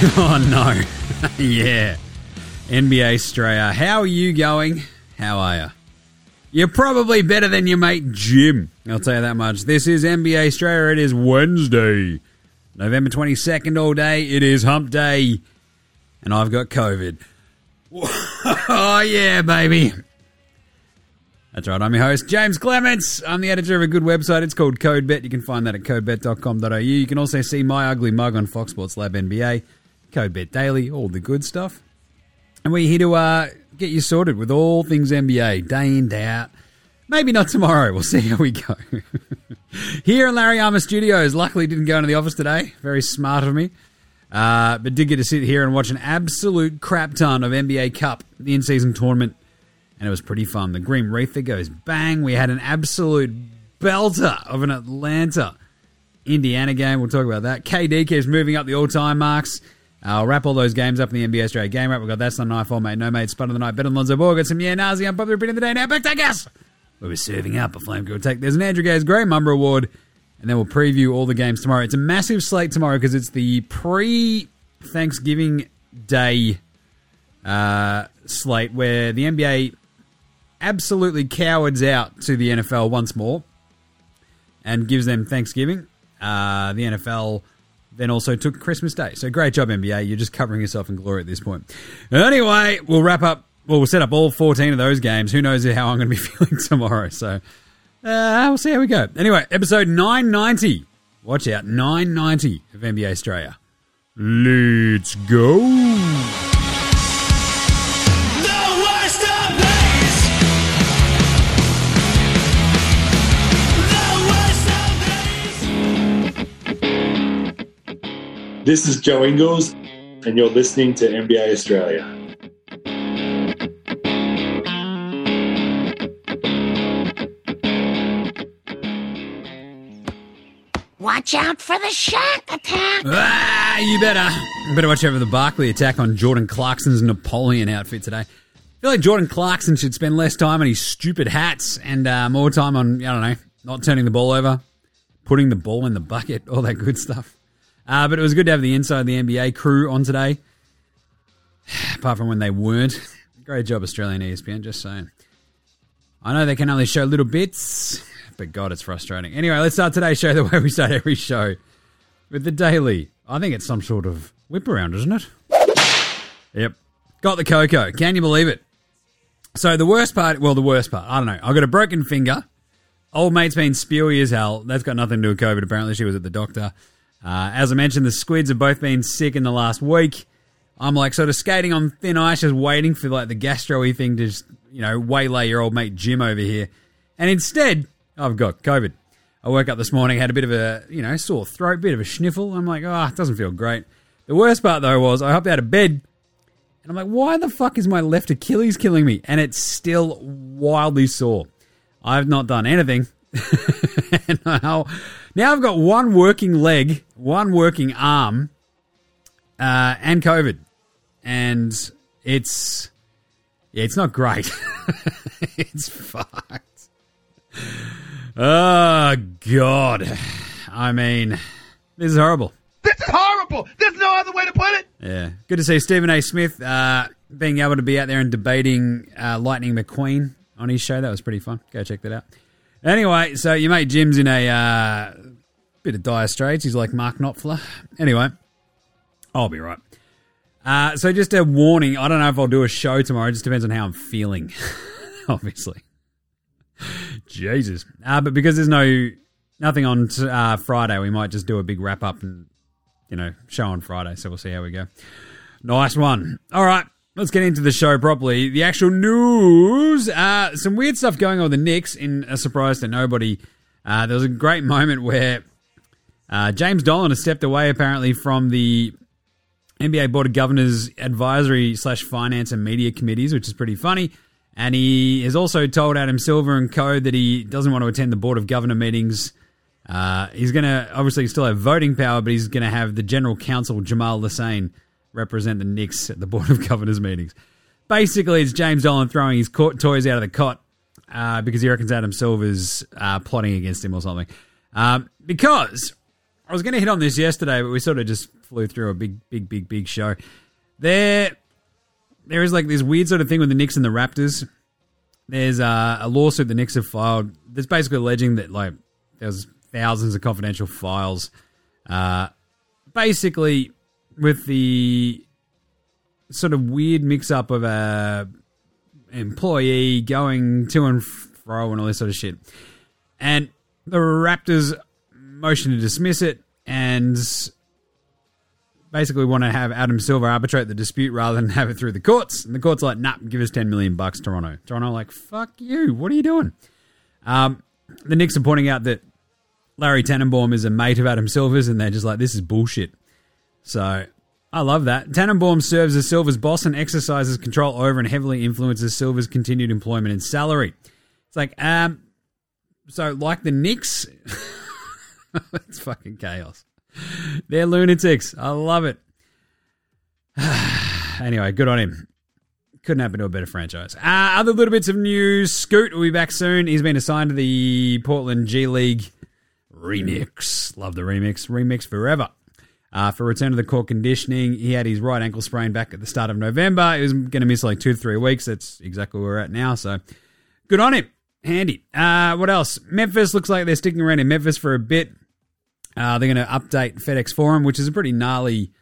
oh no. yeah. NBA Straya. How are you going? How are you? You're probably better than your mate Jim. I'll tell you that much. This is NBA Straya. It is Wednesday, November 22nd all day. It is hump day. And I've got COVID. oh, yeah, baby. That's right. I'm your host, James Clements. I'm the editor of a good website. It's called CodeBet. You can find that at codebet.com.au. You can also see my ugly mug on Fox Sports Lab NBA, CodeBet Daily, all the good stuff. And we're here to uh, get you sorted with all things NBA, day in, day out. Maybe not tomorrow. We'll see how we go. here in Larry Armour Studios. Luckily, didn't go into the office today. Very smart of me. Uh, but did get to sit here and watch an absolute crap ton of NBA Cup, the in season tournament and it was pretty fun. The Green Reaper goes bang. We had an absolute belter of an Atlanta Indiana game. We'll talk about that. KD keeps moving up the all time marks. I'll wrap all those games up in the NBA Straya Game Wrap. We've got That's Not Nightfall, Mate, No Mate, Spud of the Night, Better than Lonzo Ball. Got some Yeah Nahs, Unpopular Opinion of the Day, Now Back to Guess. We'll be serving up a Flame Girl Take. There's an Andrew Gaze Grey Mamba Award, and then we'll preview all the games tomorrow. It's a massive slate tomorrow because it's the pre Thanksgiving Day uh, slate where the NBA absolutely cowards out to the NFL once more and gives them Thanksgiving. Uh, the NFL then also took Christmas Day. So great job, NBA. You're just covering yourself in glory at this point. Anyway, we'll wrap up. Well, we'll set up all 14 of those games. Who knows how I'm going to be feeling tomorrow? So uh, we'll see how we go. Anyway, episode 990. Watch out, 990 of NBA Straya. Let's go. This is Joe Ingles, and you're listening to NBA Straya. Watch out for the Shaq attack. Ah, you better. Better watch out for the Barkley attack on Jordan Clarkson's Napoleon outfit today. I feel like Jordan Clarkson should spend less time on his stupid hats and uh, more time on, I don't know, not turning the ball over, putting the ball in the bucket, all that good stuff. Uh, but it was good to have the Inside of the NBA crew on today. Apart from when they weren't. Great job, Australian ESPN, just saying. I know they can only show little bits, but God, it's frustrating. Anyway, let's start today's show the way we start every show with the daily. I think it's some sort of whip around, isn't it? Yep. Got the cocoa. Can you believe it? So the worst part, well, the worst part, I don't know. I got a broken finger. Old mate's been spewy as hell. That's got nothing to do with COVID. Apparently, she was at the doctor. Uh, as I mentioned, the squids have both been sick in the last week. I'm like sort of skating on thin ice, just waiting for like the gastro thing to just, you know, waylay your old mate Jim over here. And instead, I've got COVID. I woke up this morning, had a bit of a, you know, sore throat, bit of a sniffle. I'm like, oh, it doesn't feel great. The worst part though was I hopped out of bed and I'm like, why the fuck is my left Achilles killing me? And it's still wildly sore. I've not done anything. now, now I've got one working leg, one working arm, uh, and COVID, and it's yeah, it's not great. it's fucked. Oh God, I mean, this is horrible. This is horrible. There's no other way to put it. Yeah, good to see Stephen A. Smith uh, being able to be out there and debating uh, Lightning McQueen on his show. That was pretty fun. Go check that out. Anyway, so your mate Jim's in a uh, bit of dire straits. He's like Mark Knopfler. Anyway, I'll be right. Uh, so just a warning. I don't know if I'll do a show tomorrow. It just depends on how I'm feeling, obviously. Jesus. Uh, but because there's no nothing on uh, Friday, we might just do a big wrap up and you know show on Friday. So we'll see how we go. Nice one. All right let's get into the show properly. The actual news. Uh, some weird stuff going on with the Knicks in a surprise to nobody. Uh, there was a great moment where uh, James Dolan has stepped away apparently from the NBA Board of Governors advisory slash finance and media committees, which is pretty funny. And he has also told Adam Silver and co that he doesn't want to attend the Board of Governor meetings. Uh, he's going to obviously still have voting power, but he's going to have the general counsel, Jamaal Lesane, represent the Knicks at the Board of Governors meetings. Basically, it's James Dolan throwing his toys out of the cot uh, because he reckons Adam Silver's uh, plotting against him or something. Um, because I was going to hit on this yesterday, but we sort of just flew through a big, big, big, big show. There, there is like this weird sort of thing with the Knicks and the Raptors. There's uh, a lawsuit the Knicks have filed that's basically alleging that like there's thousands of confidential files, uh, basically with the sort of weird mix up of a employee going to and fro and all this sort of shit. And the Raptors motion to dismiss it and basically want to have Adam Silver arbitrate the dispute rather than have it through the courts. And the court's like, nah, give us 10 million bucks, Toronto. Toronto, like, fuck you. What are you doing? Um, the Knicks are pointing out that Larry Tanenbaum is a mate of Adam Silver's, and they're just like, this is bullshit. So I love that. Tanenbaum serves as Silver's boss and exercises control over and heavily influences Silver's continued employment and salary. It's like, um, so like the Knicks, it's fucking chaos. They're lunatics. I love it. anyway, good on him. Couldn't happen to a better franchise. Uh, other little bits of news. Scoot will be back soon. He's been assigned to the Portland G League remix. Love the remix. Remix forever. Uh, for return to the core conditioning, he had his right ankle sprain back at the start of November. He was going to miss like two to three weeks. That's exactly where we're at now. So good on him. Handy. Uh, what else? Memphis looks like they're sticking around in Memphis for a bit. Uh, they're going to update FedEx Forum, which is a pretty gnarly.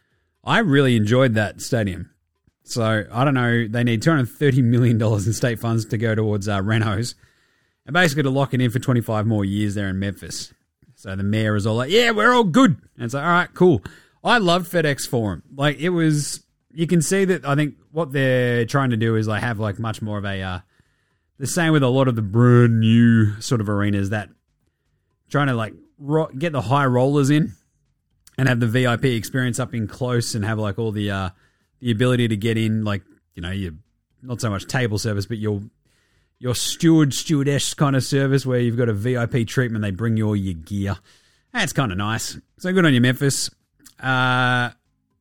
I really enjoyed that stadium. So I don't know. They need two hundred thirty million dollars in state funds to go towards uh, renos, and basically to lock it in for twenty five more years there in Memphis. So the mayor is all like, "Yeah, we're all good," and it's like, "All right, cool." I love FedEx Forum. Like it was. You can see that. I think what they're trying to do is like have like much more of a. Uh, the same with a lot of the brand new sort of arenas that trying to like ro- get the high rollers in and have the VIP experience up in close and have like all the uh, the ability to get in like you know you not so much table service but your your steward stewardess kind of service where you've got a VIP treatment they bring you all your gear. That's kind of nice. So good on you Memphis. Uh,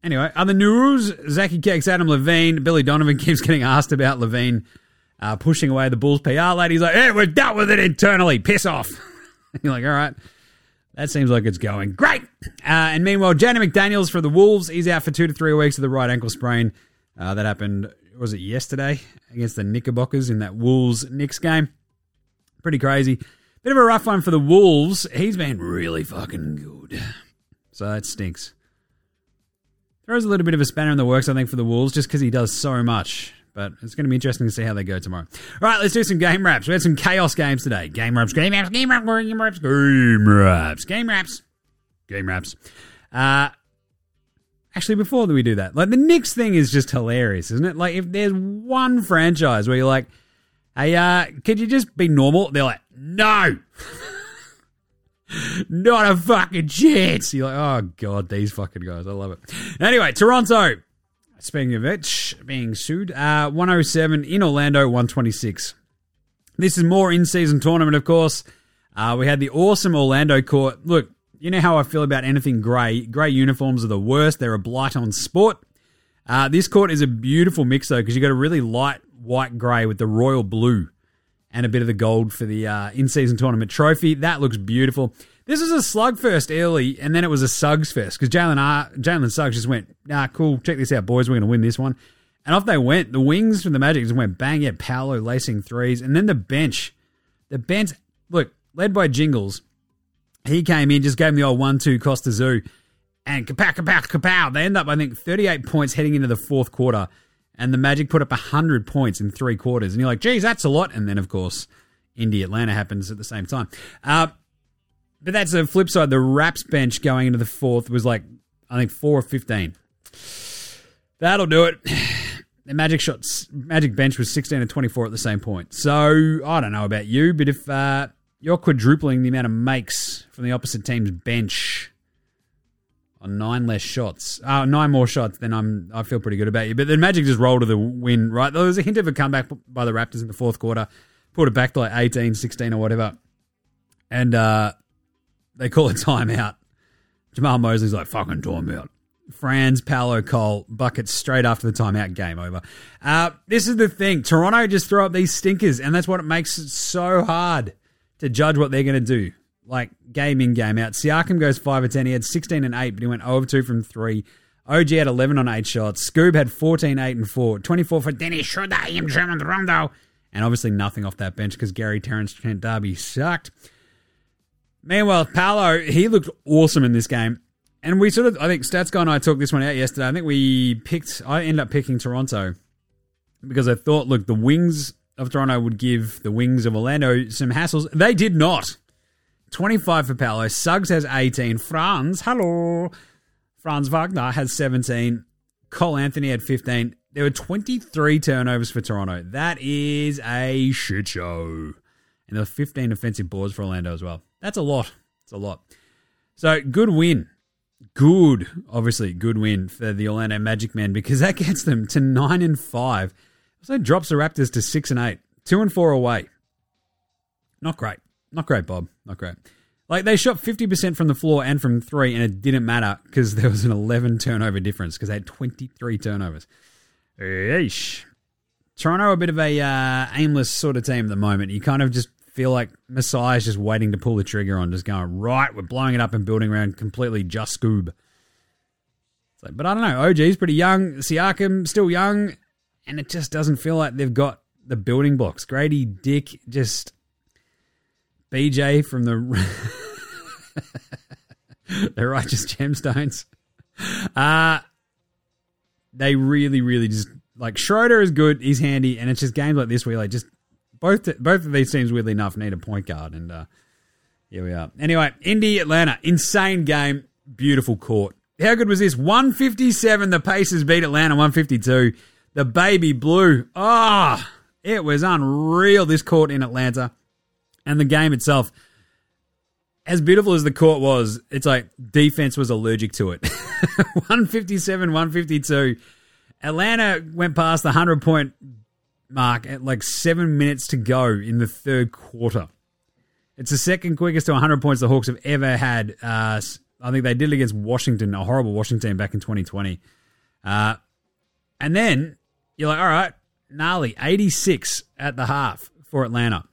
anyway, other news: Zachy Cakes, Adam Levine, Billy Donovan keeps getting asked about LaVine uh, pushing away the Bulls PR lady. He's like, "Hey, we're dealt with it internally. Piss off." You're like, "All right." That seems like it's going great. Uh, and meanwhile, Johnny McDaniels for the Wolves. He's out for two to three weeks with a right ankle sprain. Uh, that happened, was it yesterday against the Knickerbockers in that Wolves Knicks game? Pretty crazy. Bit of a rough one for the Wolves. He's been really fucking good. So that stinks. Throws a little bit of a spanner in the works, I think, for the Wolves, just because he does so much. But it's going to be interesting to see how they go tomorrow. All right, let's do some game wraps. We had some chaos games today. Game wraps, game wraps, game wraps, game wraps, game wraps, game wraps, game wraps. Uh, actually, before we do that, like the Knicks thing is just hilarious, isn't it? Like if there's one franchise where you're like, hey, uh, could you just be normal? They're like, no. Not a fucking chance. You're like, oh god, these fucking guys. I love it. Anyway, Toronto. Speaking of it, being sued, uh, 107 in Orlando, 126. This is more in season tournament, of course. Uh, we had the awesome Orlando court. Look, you know how I feel about anything grey. Grey uniforms are the worst. They're a blight on sport. Uh, this court is a beautiful mix, though, because you've got a really light white grey with the royal blue and a bit of the gold for the uh, in season tournament trophy. That looks beautiful. This was a slug first early, and then it was a Suggs fest because Jalen R- Jalen Suggs just went, nah, cool, check this out, boys, we're going to win this one. And off they went. The wings from the Magic just went bang, yeah, Paolo lacing threes. And then the bench. The bench, look, led by Jingles, he came in, just gave him the old one two Costa Zoo, and kapow, kapow, kapow. They end up, I think, 38 points heading into the fourth quarter. And the Magic put up 100 points in three quarters. And you're like, geez, that's a lot. And then, of course, Indy Atlanta happens at the same time. Uh, but that's the flip side. The Raps bench going into the fourth was like, I think, 4 or 15. That'll do it. The Magic shots, Magic bench was 16 and 24 at the same point. So I don't know about you, but if uh, you're quadrupling the amount of makes from the opposite team's bench on nine less shots, uh, nine more shots, then I'm I feel pretty good about you. But the Magic just rolled to the win, right? There was a hint of a comeback by the Raptors in the fourth quarter, put it back to like 18, 16 or whatever, and uh, they call a timeout. Jamahl Mosley's like fucking timeout. Franz, Paolo, Cole, buckets straight after the timeout, game over. Uh, this is the thing. Toronto just throw up these stinkers, and that's what it makes it so hard to judge what they're going to do. like game in, game out. Siakam goes 5 of 10. He had 16 and 8, but he went over 2 from 3. OG had 11 on 8 shots. Scoob had 14, 8 and 4. 24 for Dennis Schroeder, Ian Drummond, Rondo. And obviously nothing off that bench because Gary Terrence Trent Darby sucked. Meanwhile, Paolo, he looked awesome in this game. And we sort of, I think Stats Guy and I talked this one out yesterday. I think we picked, I ended up picking Toronto because I thought, look, the wings of Toronto would give the wings of Orlando some hassles. They did not. 25 for Paolo. Suggs has 18. Franz, hello. Franz Wagner has 17. Cole Anthony had 15. There were 23 turnovers for Toronto. That is a shit show. And there were 15 offensive boards for Orlando as well. That's a lot. It's a lot. So, good win. Good, obviously, good win for the Orlando Magic men because that gets them to 9 and 5. So, drops the Raptors to 6 and 8. 2 and 4 away. Not great. Not great, Bob. Not great. Like they shot 50% from the floor and from three, and it didn't matter because there was an 11 turnover difference because they had 23 turnovers. Eesh. Toronto a bit of a uh, aimless sort of team at the moment. You kind of just feel like Masai's just waiting to pull the trigger on, just going, right, we're blowing it up and building around completely just Scoob. But I don't know. OG's pretty young. Siakam still young, and it just doesn't feel like they've got the building blocks. Grady Dick just BJ from the the Righteous Gemstones. Uh they really, really just like Schroeder is good. He's handy, and it's just games like this where like just both both of these teams, weirdly enough, need a point guard, and uh, here we are. Anyway, Indy Atlanta, insane game, beautiful court. How good was this? One fifty seven. The Pacers beat Atlanta one fifty two. The baby blue. Ah, oh, it was unreal. This court in Atlanta, and the game itself. As beautiful as the court was, it's like defense was allergic to it. 157, 152. Atlanta went past the 100 point mark at like seven minutes to go in the third quarter. It's the second quickest to 100 points the Hawks have ever had. Uh, I think they did it against Washington, a horrible Washington back in 2020. Uh, and then you're like, all right, gnarly, 86 at the half for Atlanta.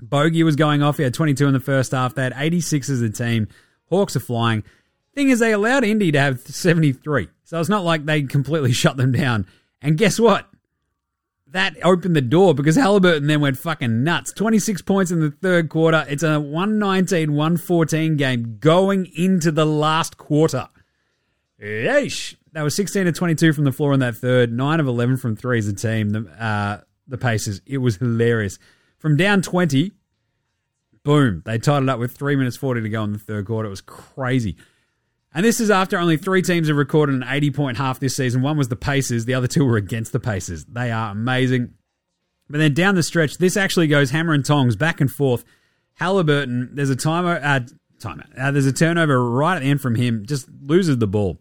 Bogey was going off. He had 22 in the first half. They had 86 as a team. Hawks are flying. Thing is, they allowed Indy to have 73. So it's not like they completely shut them down. And guess what? That opened the door because Haliburton then went fucking nuts. 26 points in the third quarter. It's a 119 114 game going into the last quarter. Yeesh. That was 16 to 22 from the floor in that third, 9 of 11 from three as a team. The, uh, the Pacers. It was hilarious. From down 20, boom, they tied it up with 3 minutes 40 to go in the third quarter. It was crazy. And this is after only three teams have recorded an 80 point half this season. One was the Pacers, the other two were against the Pacers. They are amazing. But then down the stretch, this actually goes hammer and tongs back and forth. Haliburton, there's a timer, uh. Uh, there's a turnover right at the end from him, just loses the ball.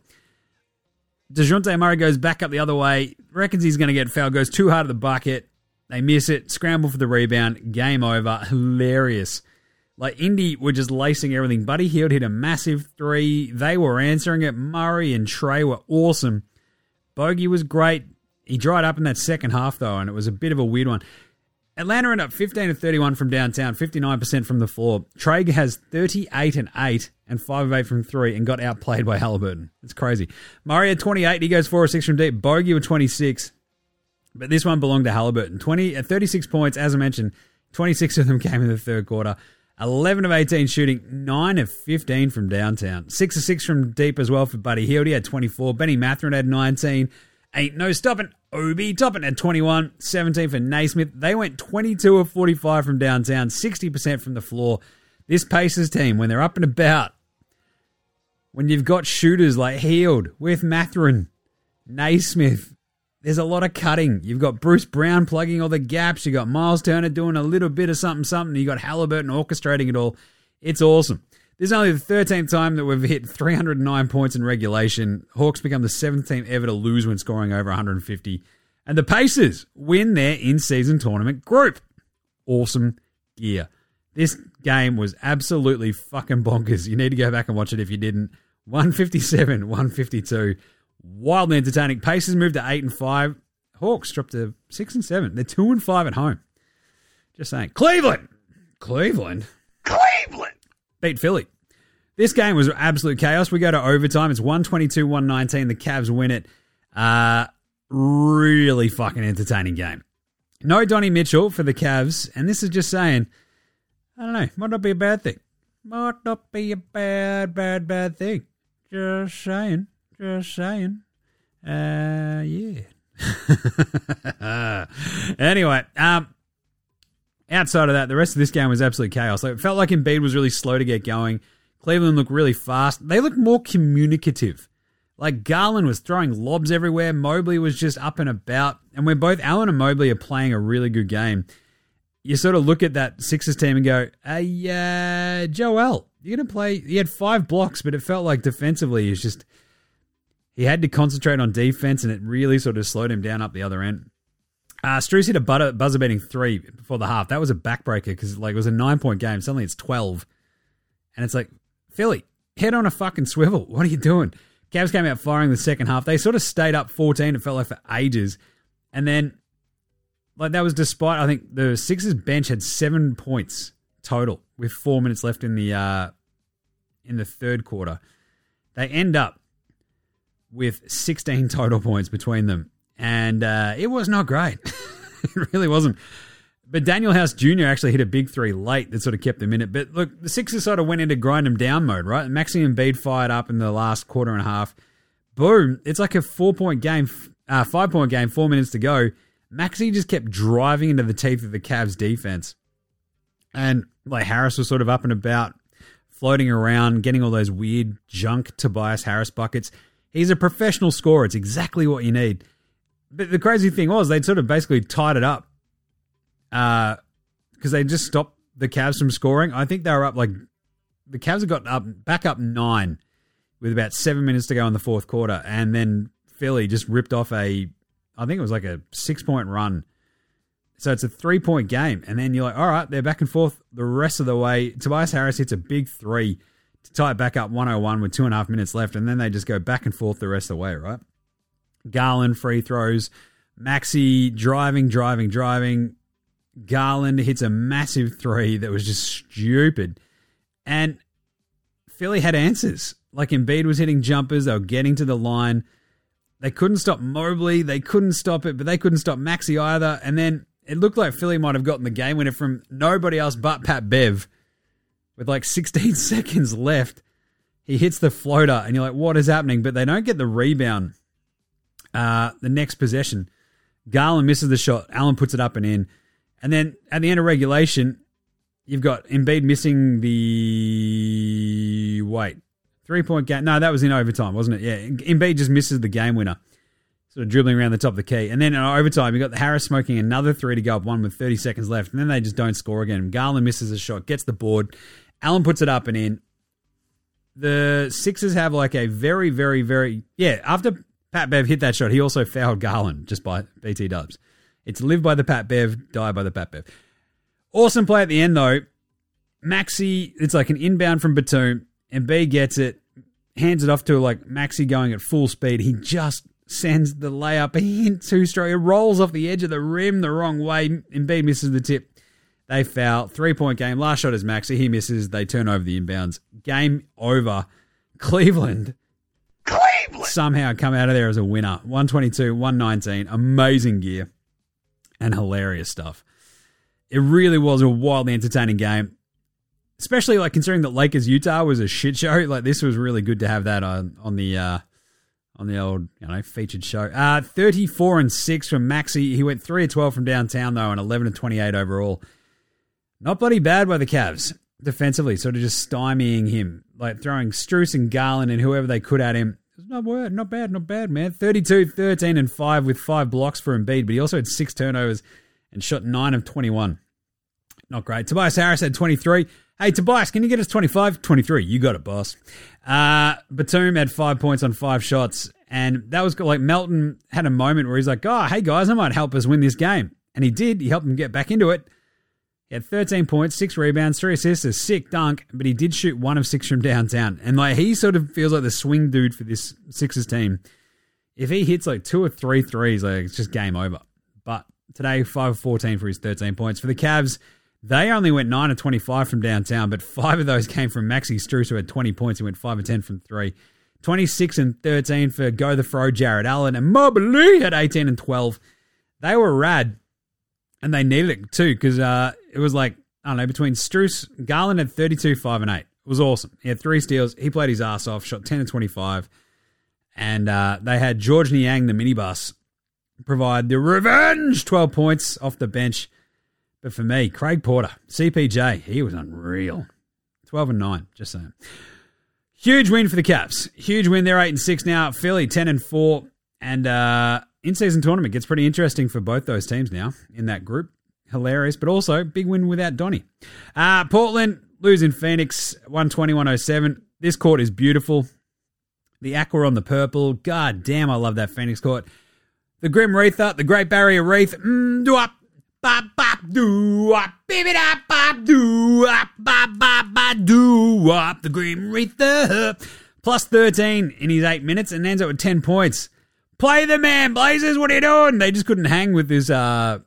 DeJounte Murray goes back up the other way, reckons he's going to get fouled, goes too hard at the bucket. They miss it, scramble for the rebound, game over. Hilarious. Like Indy were just lacing everything. Buddy Hield hit a massive three. They were answering it. Murray and Trae were awesome. Bogey was great. He dried up in that second half though, and it was a bit of a weird one. Atlanta ended up 15 to 31 from downtown, 59% from the floor. Traeger has 38 and 8 and 5 of 8 from 3 and got outplayed by Haliburton. It's crazy. Murray had 28. He goes 4 or 6 from deep. Bogey with 26. But this one belonged to Haliburton. 20 at uh, 36 points, as I mentioned, 26 of them came in the third quarter. 11 of 18 shooting, 9 of 15 from downtown. 6 of 6 from deep as well for Buddy Hield. He had 24. Benny Mathurin had 19. Ain't no stopping. Obi Toppin had 21. 17 for Nesmith. They went 22 of 45 from downtown, 60% from the floor. This Pacers team, when they're up and about, when you've got shooters like Hield with Mathurin, Nesmith, there's a lot of cutting. You've got Bruce Brown plugging all the gaps. You've got Miles Turner doing a little bit of something, something. You've got Haliburton orchestrating it all. It's awesome. This is only the 13th time that we've hit 309 points in regulation. Hawks become the seventh team ever to lose when scoring over 150. And the Pacers win their in season tournament group. Awesome gear. This game was absolutely fucking bonkers. You need to go back and watch it if you didn't. 157, 152 wildly entertaining. Pacers moved to eight and five. Hawks dropped to six and seven. They're two and five at home. Just saying. Cleveland. Cleveland. Cleveland. beat Philly. This game was absolute chaos. We go to overtime. It's 122 119. The Cavs win it. Uh, really fucking entertaining game. No Donnie Mitchell for the Cavs. And this is just saying, I don't know, might not be a bad thing. Might not be a bad, bad, bad thing. Just saying. Just saying. Uh, yeah. anyway, um, outside of that, the rest of this game was absolute chaos. Like, it felt like Embiid was really slow to get going. Cleveland looked really fast. They looked more communicative. Like Garland was throwing lobs everywhere. Mobley was just up and about. And when both Allen and Mobley are playing a really good game, you sort of look at that Sixers team and go, hey, uh, Joel, you're going to play. He had five blocks, but it felt like defensively, he's just, he had to concentrate on defense and it really sort of slowed him down up the other end. Uh, Strus hit a buzzer beating three before the half. That was a backbreaker because like it was a nine point game. Suddenly it's 12. And it's like, Philly, head on a fucking swivel. What are you doing? Cavs came out firing the second half. They sort of stayed up 14, it felt like for ages. And then, like, that was despite, I think, the Sixers bench had seven points total with four minutes left in the, uh, in the third quarter. They end up with 16 total points between them. And uh, it was not great. it really wasn't. But Danuel House Jr. actually hit a big three late that sort of kept them in it. But look, the Sixers sort of went into grind them down mode, right? Maxey and Bede fired up in the last quarter and a half. Boom. It's like a four point game, uh, five point game, four minutes to go. Maxey just kept driving into the teeth of the Cavs defense. And like Harris was sort of up and about, floating around, getting all those weird junk Tobias Harris buckets. He's a professional scorer. It's exactly what you need. But the crazy thing was, they'd sort of basically tied it up because uh, they just stopped the Cavs from scoring. I think they were up like the Cavs have got up back up nine with about seven minutes to go in the fourth quarter, and then Philly just ripped off a, I think it was like a six point run. So it's a three point game, and then you're like, all right, they're back and forth the rest of the way. Tobias Harris hits a big three tie it back up 101 with two and a half minutes left, and then they just go back and forth the rest of the way, right? Garland free throws, Maxey driving, driving, driving. Garland hits a massive three that was just stupid. And Philly had answers. Like Embiid was hitting jumpers, they were getting to the line. They couldn't stop Mobley, they couldn't stop it, but they couldn't stop Maxey either. And then it looked like Philly might have gotten the game winner from nobody else but Pat Bev. With like 16 seconds left, he hits the floater, and you're like, what is happening? But they don't get the rebound. Uh, the next possession, Garland misses the shot. Allen puts it up and in. And then at the end of regulation, you've got Embiid missing the wait three point game. No, that was in overtime, wasn't it? Yeah, Embiid just misses the game winner, sort of dribbling around the top of the key. And then in overtime, you got the Harris smoking another three to go up one with 30 seconds left, and then they just don't score again. Garland misses a shot, gets the board. Allen puts it up and in. The Sixers have like a very, very, very yeah. After Pat Bev hit that shot, he also fouled Garland just by BT Dubs. It's live by the Pat Bev, die by the Pat Bev. Awesome play at the end though. Maxey, it's like an inbound from Batum, Embiid gets it, hands it off to like Maxey going at full speed. He just sends the layup. Straight. It rolls off the edge of the rim the wrong way. Embiid misses the tip. They foul. Three point game. Last shot is Maxey. He misses. They turn over the inbounds. Game over. Cleveland. Cleveland! Somehow come out of there as a winner. 122, 119. Amazing gear and hilarious stuff. It really was a wildly entertaining game. Especially like considering that Lakers Utah was a shit show. Like this was really good to have that on on the uh on the old, you know, featured show. Uh 34 and 6 from Maxey. He went 3 of 12 from downtown though and 11 of 28 overall. Not bloody bad by the Cavs defensively, sort of just stymieing him, like throwing Strus and Garland and whoever they could at him it's not word, not bad, not bad, man. 32, 13, and 5 with five blocks for Embiid, but he also had six turnovers and shot 9 of 21. Not great. Tobias Harris had 23. Hey, Tobias, can you get us 25? 23. You got it, boss. Uh, Batum had five points on five shots. And that was like Melton had a moment where he's like, oh, hey, guys, I might help us win this game. And he did. He helped them get back into it. He had 13 points, six rebounds, three assists, a sick dunk, but he did shoot one of six from downtown. And like he sort of feels like the swing dude for this Sixers team. If he hits like two or three threes, like it's just game over. But today, 5 of 14 for his 13 points. For the Cavs, They only went 9 of 25 from downtown, but five of those came from Maxi Strus, who had 20 points. He went 5 of 10 from three. 26 and 13 for Go the Fro, Jarrett Allen, and Mobley had 18 and 12. They were rad, and they needed it too, because uh, it was like, I don't know, between Strus, Garland had 32, 5 and 8. It was awesome. He had three steals. He played his ass off, shot 10 and 25. And uh, they had Georges Niang, the minibus, provide the revenge 12 points off the bench. But for me, Craig Porter, CPJ, he was unreal. 12 and 9, just saying. Huge win for the Caps. Huge win. They're 8 and 6 now. Philly 10 and 4. And uh, in season tournament gets pretty interesting for both those teams now in that group. Hilarious, but also big win without Donny. Uh, Portland losing Phoenix 120 107. This court is beautiful. The aqua on the purple. God damn, I love that Phoenix court. The Grim Reaper, the Great Barrier Reef. Mm, do up. Bop, bop, do up. It up, bop, do up. Bop, bop, bop, do up. The Grim Reaper. Plus 13 in his eight minutes and ends up with 10 points. Play the man, Blazers. What are you doing? They just couldn't hang with this uh,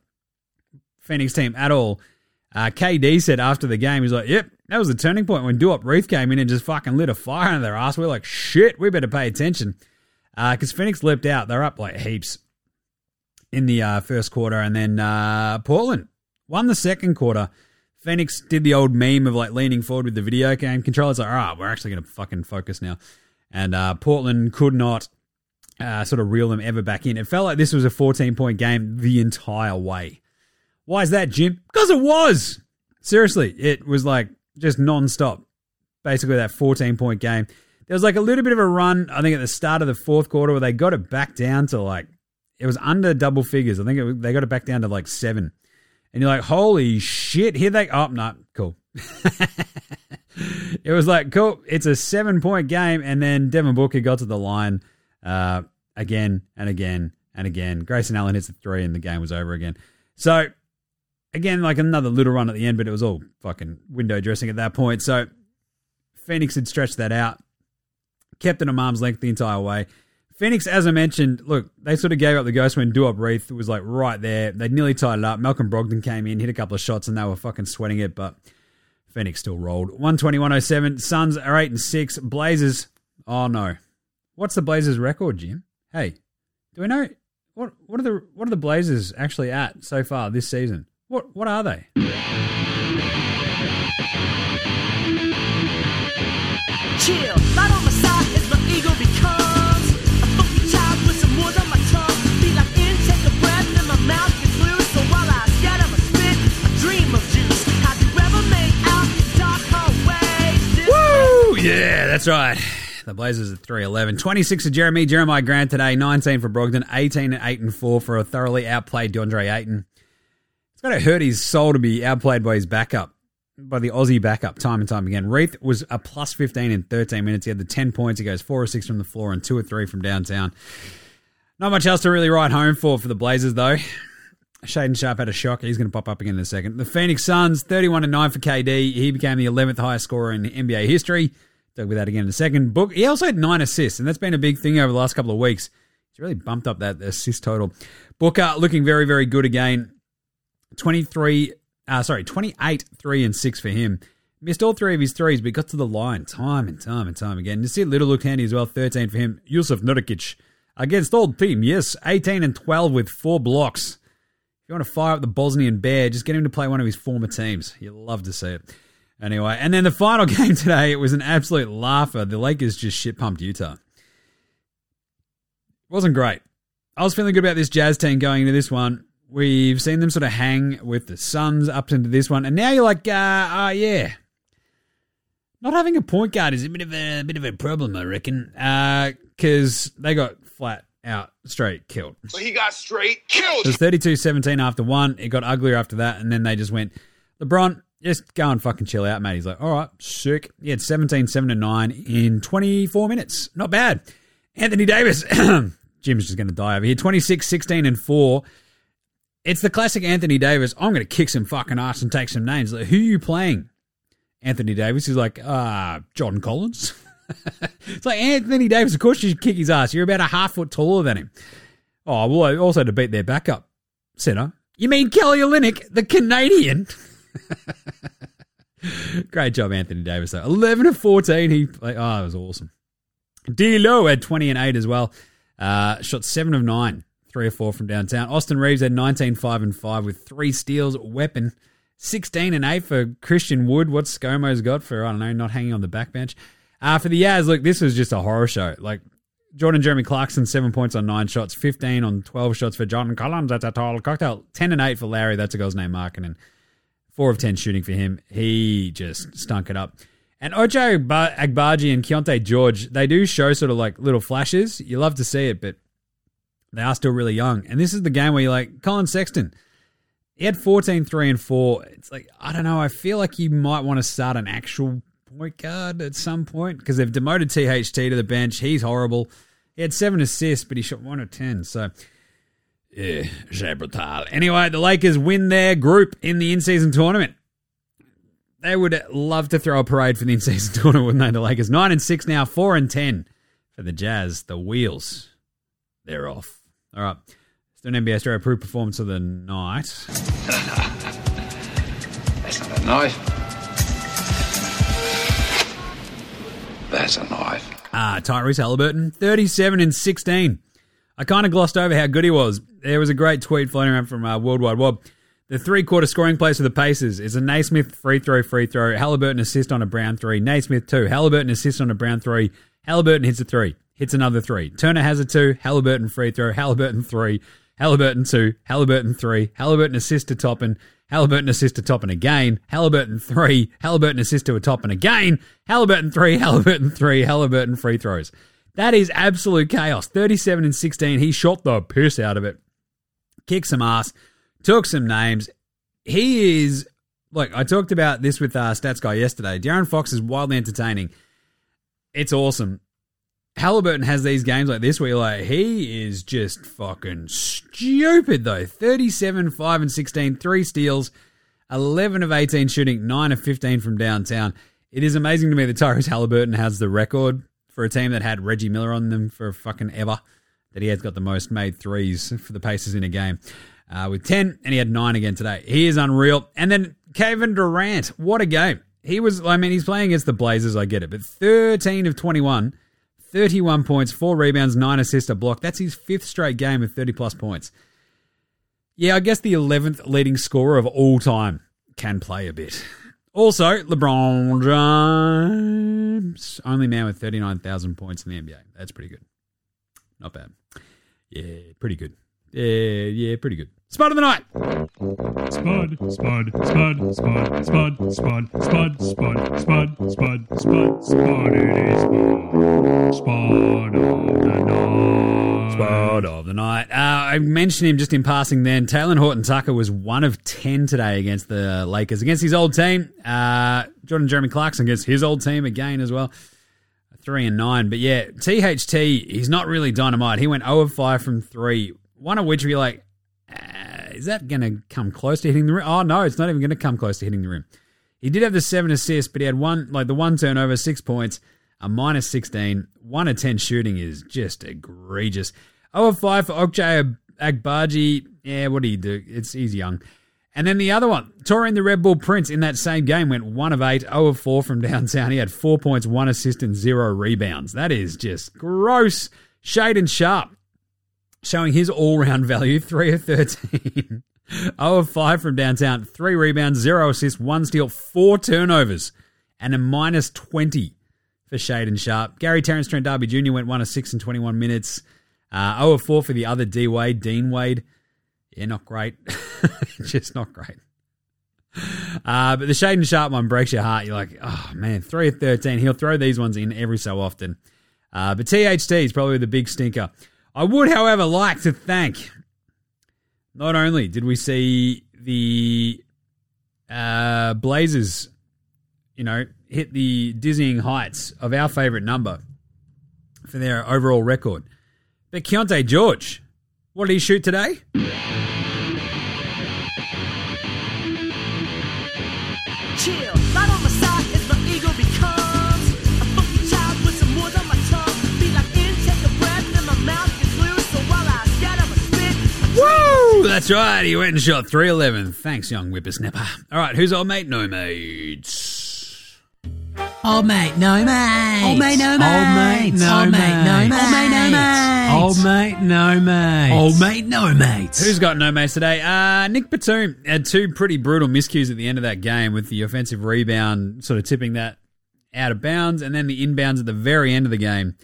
Phoenix team at all. Uh, KD said after the game, he's like, yep, that was the turning point when Duop Reath came in and just fucking lit a fire under their ass. We're like, shit, we better pay attention. Because uh, Phoenix leapt out. They're up like heaps in the uh, first quarter. And then uh, Portland won the second quarter. Phoenix did the old meme of like leaning forward with the video game controller. It's like, all right, we're actually going to fucking focus now. And uh, Portland could not uh, sort of reel them ever back in. It felt like this was a 14 point game the entire way. Why is that, Jim? Because it was. Seriously, it was like just non-stop. Basically, that 14 point game. There was like a little bit of a run, I think, at the start of the fourth quarter where they got it back down to like, it was under double figures. I think it, they got it back down to like seven. And you're like, holy shit, here they, oh, no, cool. it was like, cool, it's a seven point game. And then Devin Booker got to the line uh, again and again and again. Grayson Allen hits the three and the game was over again. So again, like another little run at the end, but it was all fucking window dressing at that point. So Phoenix had stretched that out, kept it at arm's length the entire way. Phoenix, as I mentioned, look, they sort of gave up the ghost when Duop was like right there. They nearly tied it up. Malcolm Brogdon came in, hit a couple of shots, and they were fucking sweating it, but Phoenix still rolled. 120 107. Suns are 8 and 6. Blazers, oh no. What's the Blazers record, Jim? Hey, do we know what what are the what are the Blazers actually at so far this season? What what are they? Chill, light on my side as my ego becomes a funky child with some wood on my tongue. Be like intake a breath and my mouth gets loose. So while I scatter my spit, I dream of juice. Have you ever made out dark hallways? Woo! Yeah, that's right. The Blazers at 311. 26 of Jerami Jeremiah Grant today, 19 for Brogdon, 18 and 8 and 4 for a thoroughly outplayed DeAndre Ayton. It's got to hurt his soul to be outplayed by his backup, by the Aussie backup, time and time again. Reath was a plus 15 in 13 minutes. He had the 10 points. He goes 4 or 6 from the floor and 2 or 3 from downtown. Not much else to really write home for for the Blazers, though. Shaedon Sharpe had a shock. He's going to pop up again in a second. The Phoenix Suns, 31 and 9 for KD. He became the 11th highest scorer in NBA history. Talk about that again in a second. Book. He also had nine assists, and that's been a big thing over the last couple of weeks. He's really bumped up that assist total. Booker looking very, very good again. 23, uh, sorry, 28, 3 and 6 for him. Missed all three of his threes, but got to the line time and time and time again. You see Little look handy as well, 13 for him. Jusuf Nurkic against old team, yes, 18 and 12 with four blocks. If you want to fire up the Bosnian Bear, just get him to play one of his former teams. You'll love to see it. Anyway, and then the final game today, it was an absolute laugher. The Lakers just shit pumped Utah. Wasn't great. I was feeling good about this Jazz team going into this one. We've seen them sort of hang with the Suns up into this one, and now you're like, uh, uh yeah. Not having a point guard is a bit of a, a bit of a problem, I reckon, because uh, they got flat out straight killed. So he got straight killed. It was 32-17 after one. It got uglier after that, and then they just went, LeBron, just go and fucking chill out, mate. He's like, all right, sick. He had 17, 7 and 9 in 24 minutes. Not bad. Anthony Davis, Jim's just going to die over here. 26, 16 and 4. It's the classic Anthony Davis. I'm going to kick some fucking ass and take some names. Like, who are you playing? Anthony Davis. He's like, ah, John Collins. it's like Anthony Davis. Of course you should kick his ass. You're about a half foot taller than him. Oh, well, also to beat their backup center. You mean Kelly Olynyk, the Canadian? Great job, Anthony Davis. Though eleven of fourteen, he. Oh, it was awesome. D'Lo had twenty and eight as well. Uh, shot seven of nine, three or four from downtown. Austin Reaves had 19, 5 and five with three steals. Weapon sixteen and eight for Christian Wood. What's ScoMo's got for I don't know, not hanging on the backbench. Uh, for the Yaz, look, this was just a horror show. Like Jordan Jeremy Clarkson, seven points on nine shots, 15 on 12 shots for John Collins. That's a tall cocktail. 10 and 8 for Lauri. That's a girl's name, Markin. And 4 of 10 shooting for him. He just stunk it up. And Ochai Agbaji and Keyonte George, they do show sort of like little flashes. You love to see it, but they are still really young. And this is the game where you're like, Collin Sexton, he had 14, 3, and 4. It's like, I don't know. I feel like you might want to start an actual point guard at some point because they've demoted THT to the bench. He's horrible. He had seven assists, but he shot one of 10. So, yeah, Jay Brutal. Anyway, the Lakers win their group in the in season tournament. They would love to throw a parade for the in season tournament, wouldn't they? The Lakers. 9 and 6 now, 4 and 10 for the Jazz. The wheels, they're off. All right. It's an NBA Straya approved performance of the night. That's not a knife. That's a knife. Ah, Tyrese Haliburton, 37 and 16. I kind of glossed over how good he was. There was a great tweet floating around from uh, Worldwide Wob. The three quarter scoring place for the Pacers is a Nesmith free throw, free throw, Haliburton assist on a Brown three, Nesmith two, Haliburton assist on a Brown three, Haliburton hits a three, hits another three. Turner has a two, Haliburton free throw, Haliburton three, Haliburton two, Haliburton three, Haliburton assist to Toppin, Haliburton assist to Toppin again, Haliburton three, Haliburton assist to a Toppin again, Haliburton three, Haliburton three, Haliburton free throws. That is absolute chaos. 37 and 16. He shot the piss out of it. Kicked some ass. Took some names. He is, look, I talked about this with uh, Stats Guy yesterday. De'Aaron Fox is wildly entertaining. It's awesome. Haliburton has these games like this where you're like, he is just fucking stupid though. 37, 5 and 16, three steals, 11 of 18 shooting, 9 of 15 from downtown. It is amazing to me that Tyrese Haliburton has the record for a team that had Reggie Miller on them for fucking ever. That he has got the most made threes for the Pacers in a game uh, with 10, and he had 9 again today. He is unreal. And then Kevin Durant, what a game. He was, I mean, he's playing against the Blazers, I get it, but 13 of 21, 31 points, 4 rebounds, 9 assists, a block. That's his fifth straight game of 30 plus points. Yeah, I guess the 11th leading scorer of all time can play a bit. Also, LeBron James, only man with 39,000 points in the NBA. That's pretty good. Not bad. Yeah, pretty good. Yeah, yeah, pretty good. Spot of the night. Spud, spud, spud, spud, spud, spud, spud, spud, spud, spud, spud, spud, it is spud. Spud of the night. Spot of the night. Uh, I mentioned him just in passing then. Talen Horton Tucker was one of 10 today against the Lakers, against his old team. Uh, Jordan Jeremy Clarkson against his old team again as well. Three and nine. But yeah, THT, he's not really dynamite. He went 0 of 5 from three, one of which we like, uh, is that going to come close to hitting the rim? Oh, no, it's not even going to come close to hitting the rim. He did have the seven assists, but he had one, like the one turnover, six points, a minus 16. One of 10 shooting is just egregious. 0 of 5 for Ochai Agbaji. Yeah, what do you do? It's he's young. And then the other one, Taurean the Red Bull Prince in that same game went 1 of 8, 0 of 4 from downtown. He had 4 points, 1 assist, and 0 rebounds. That is just gross. Shaedon Sharpe showing his all round value 3 of 13. 0 of 5 from downtown, 3 rebounds, 0 assists, 1 steal, 4 turnovers, and a minus 20 for Shaedon Sharpe. Gary Terrence Trent Darby Jr. went 1 of 6 in 21 minutes. Uh, 0 of 4 for the other D Wade, Dean Wade. Yeah, not great. Just not great. Uh, but the Shaedon Sharpe one breaks your heart. You're like, oh man, 3 of 13. He'll throw these ones in every so often. Uh, but THT is probably the big stinker. I would, however, like to thank. Not only did we see the uh, Blazers, you know, hit the dizzying heights of our favourite number for their overall record, but Keyonte George, what did he shoot today? That's right. He went and shot 311. Thanks, young whippersnapper. All right, who's old mate? No mates. Old mate, no mate. Old mate, no Old mate, mates. no Old mate. mate, no Old mate, no mates. mate. Old mate, no mates. Old mate, no mates. Who's got no mates today? Uh, Nic Batum had two pretty brutal miscues at the end of that game with the offensive rebound sort of tipping that out of bounds and then the inbounds at the very end of the game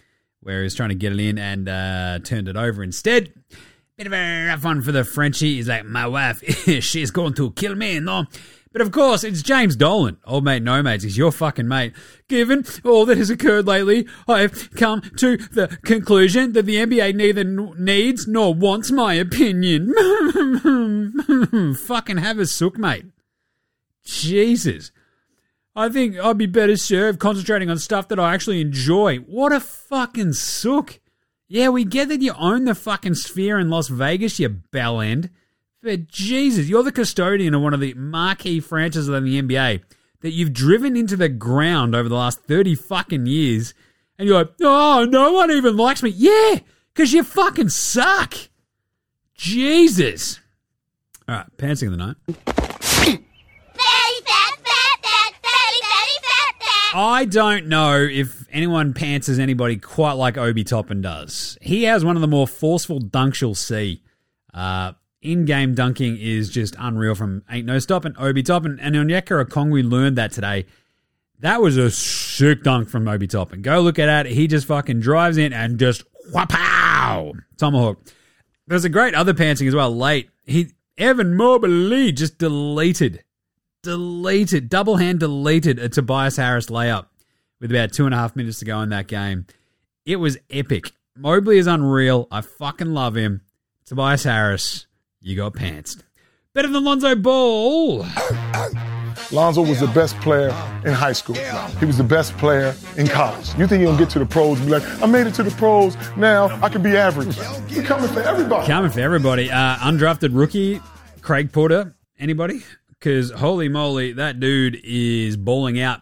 where he was trying to get it in and uh, turned it over instead. Bit of a rough one for the Frenchie. He's like, my wife, she's going to kill me, no? But of course, it's James Dolan, old mate, no mates. He's your fucking mate. Given all that has occurred lately, I've come to the conclusion that the NBA neither needs nor wants my opinion. fucking have a sook, mate. Jesus. I think I'd be better served concentrating on stuff that I actually enjoy. What a fucking sook. Yeah, we get that you own the fucking sphere in Las Vegas, you bell end. But Jesus, you're the custodian of one of the marquee franchises in the NBA that you've driven into the ground over the last 30 fucking years. And you're like, oh, no one even likes me. Yeah, because you fucking suck. Jesus. All right, pantsing of the night. I don't know if anyone pantses anybody quite like Obi Toppin does. He has one of the more forceful dunks you'll see. Uh, in-game dunking is just unreal from Ain't No Stopping, Obi Toppin. And Onyeka Okongwu learned that today. That was a sick dunk from Obi Toppin. Go look at that. He just fucking drives in and just whapow! Tomahawk. There's a great other pantsing as well late. He Evan Mobley just deleted deleted, double hand deleted a Tobias Harris layup with about two and a half minutes to go in that game. It was epic. Mobley is unreal. I fucking love him. Tobias Harris, you got pantsed. Better than Lonzo Ball. Lonzo was the best player in high school. He was the best player in college. You think he'll get to the pros and be like, I made it to the pros, now I can be average. We're coming for everybody. Coming for everybody. Uh, undrafted rookie, Craig Porter. Anybody? Because holy moly, that dude is balling out.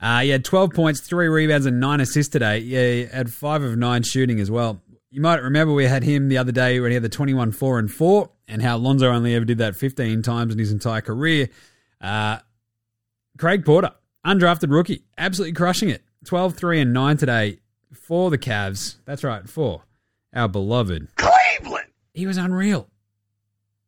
Uh, he had 12 points, three rebounds, and nine assists today. Yeah, he had five of nine shooting as well. You might remember we had him the other day when he had the 21 4 and 4, and how Lonzo only ever did that 15 times in his entire career. Uh, Craig Porter, undrafted rookie, absolutely crushing it. 12 3 and 9 today for the Cavs. That's right, for our beloved Cleveland. he was unreal.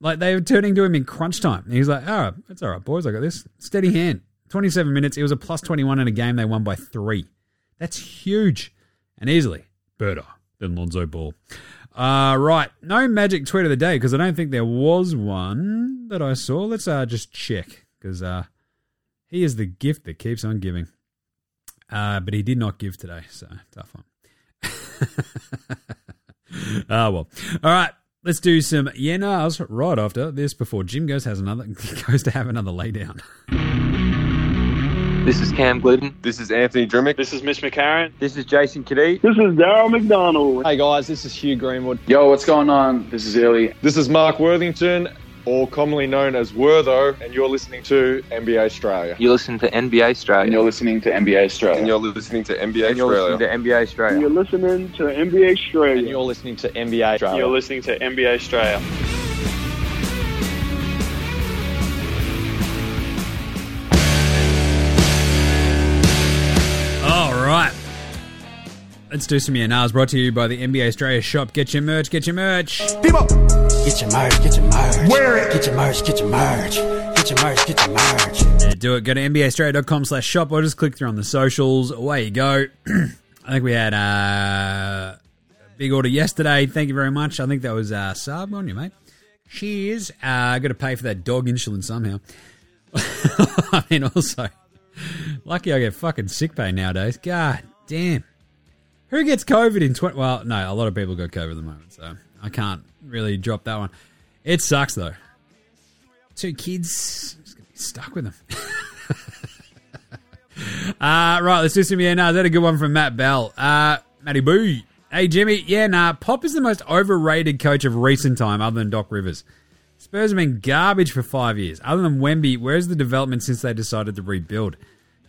Like they were turning to him in crunch time. And he's like, "Oh, that's all right, boys. I got this. Steady hand. Twenty-seven minutes. It was a plus twenty-one in a game. They won by three. That's huge and easily better than Lonzo Ball. Uh, right. No magic tweet of the day because I don't think there was one that I saw. Let's uh just check because uh he is the gift that keeps on giving. Uh, but he did not give today, so tough one. Ah, well. All right. Let's do some Yeah Nahs right after this before Jim goes has another goes to have another laydown. This is Cam Gliddon. This is Anthony Drmic. This is Mitch McCarron. This is Jason Cadee. This is Daryl McDonald. Hey guys, this is Hugh Greenwood. Yo, what's going on? This is Illy. This is Mark Worthington, or commonly known as Wortho, and you're listening to NBA Straya. You listen to NBA Straya. And you're listening to NBA Straya. And you're listening to NBA And you're Australia. listening to NBA Straya. You're listening to NBA Straya. And you're listening to NBA Straya. You're listening to NBA Straya. Let's do some Yeah Nahs brought to you by the NBA Straya shop. Get your merch, get your merch. Debo. Get your merch, get your merch. Wear it. Get your merch, get your merch. Get your merch, get your merch. Yeah, do it. Go to NBAstraya.com slash shop or just click through on the socials. Away you go. I think we had uh, a big order yesterday. Thank you very much. I think that was uh, Saab on you, mate. Cheers. Uh, I got to pay for that dog insulin somehow. I mean, also, lucky I get fucking sick pay nowadays. God damn. Who gets COVID in 20? Well, no, a lot of people got COVID at the moment, so I can't really drop that one. It sucks, though. Two kids, just gonna be stuck with them. uh, right, let's do some. Yeah, no, that a good one from Matt Bell. Uh, Matty Boo. Hey, Jimmy. Yeah, nah, Pop is the most overrated coach of recent time other than Doc Rivers. Spurs have been garbage for five years. Other than Wemby, where's the development since they decided to rebuild?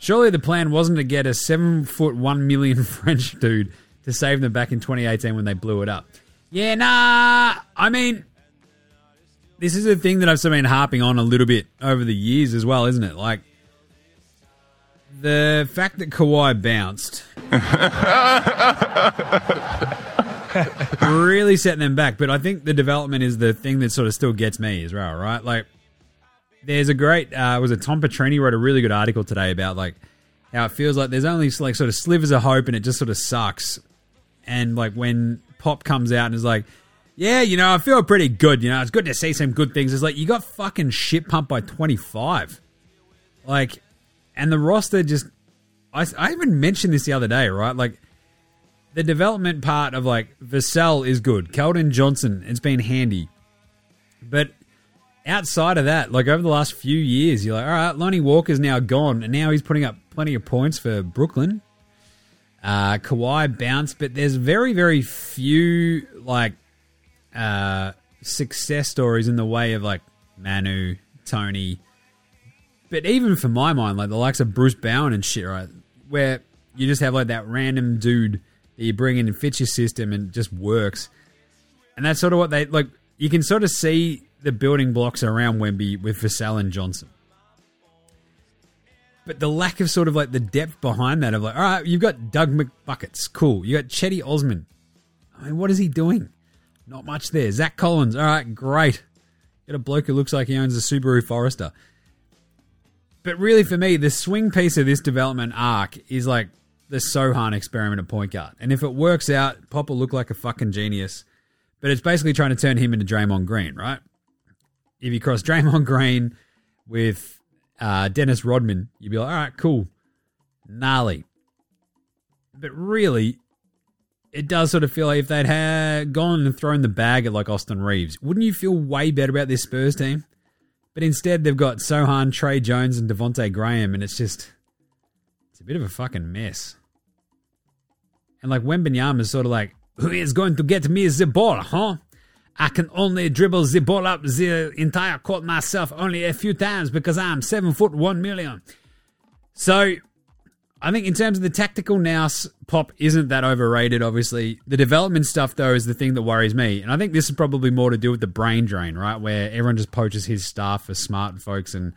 Surely the plan wasn't to get a seven foot one million French dude to save them back in 2018 when they blew it up. Yeah, nah. I mean, this is a thing that I've sort of been harping on a little bit over the years as well, isn't it? Like the fact that Kawhi bounced really setting them back. But I think the development is the thing that sort of still gets me as well, right? Like, there's a great, uh, was it Tom Petrini wrote a really good article today about like how it feels like there's only like sort of slivers of hope and it just sort of sucks. And like when Pop comes out and is like, yeah, you know, I feel pretty good. You know, it's good to see some good things. It's like you got fucking shit pumped by 25. Like, and the roster just, I, I even mentioned this the other day, right? Like, the development part of like Vassell is good. Keldon Johnson, it's been handy. But outside of that, like over the last few years, you're like, all right, Lonnie Walker's now gone, and now he's putting up plenty of points for Brooklyn. Uh, Kawhi bounced, but there's very, very few like uh, success stories in the way of like Manu, Tony. But even for my mind, like the likes of Bruce Bowen and shit, right? Where you just have like that random dude that you bring in and fits your system and just works. And that's sort of what they like. You can sort of see the building blocks around Wemby with Vassell and Johnson. But the lack of sort of like the depth behind that of like, all right, you've got Doug McBuckets, cool. You got Chetty Osman. I mean, what is he doing? Not much there. Zach Collins, all right, great. Got a bloke who looks like he owns a Subaru Forester. But really, for me, the swing piece of this development arc is like the Sochan experiment at point guard. And if it works out, Pop will look like a fucking genius. But it's basically trying to turn him into Draymond Green, right? If you cross Draymond Green with uh, Dennis Rodman, you'd be like, all right, cool. Gnarly. But really, it does sort of feel like if they'd had gone and thrown the bag at like Austin Reaves, wouldn't you feel way better about this Spurs team? But instead, they've got Sochan, Tre Jones, and Devonte Graham, and it's just it's a bit of a fucking mess. And like Wembanyama is sort of like, who is going to get me the ball, huh? I can only dribble the ball up the entire court myself only a few times because I'm seven foot one million. So I think in terms of the tactical nous, Pop isn't that overrated, obviously. The development stuff, though, is the thing that worries me. And I think this is probably more to do with the brain drain, right? Where everyone just poaches his staff for smart folks and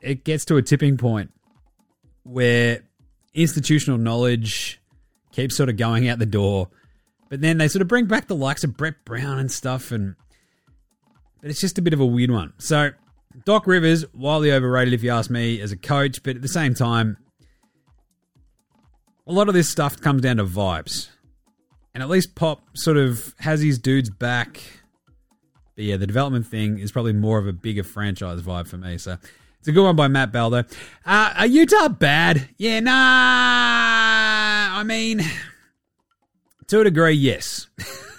it gets to a tipping point where institutional knowledge keeps sort of going out the door. But then they sort of bring back the likes of Brett Brown and stuff, and but it's just a bit of a weird one. So Doc Rivers, wildly overrated if you ask me as a coach, but at the same time, a lot of this stuff comes down to vibes. And at least Pop sort of has his dudes back. But yeah, the development thing is probably more of a bigger franchise vibe for me. So it's a good one by Matt Bell, though. Uh, are Utah bad? Yeah, nah. I mean, to a degree, yes.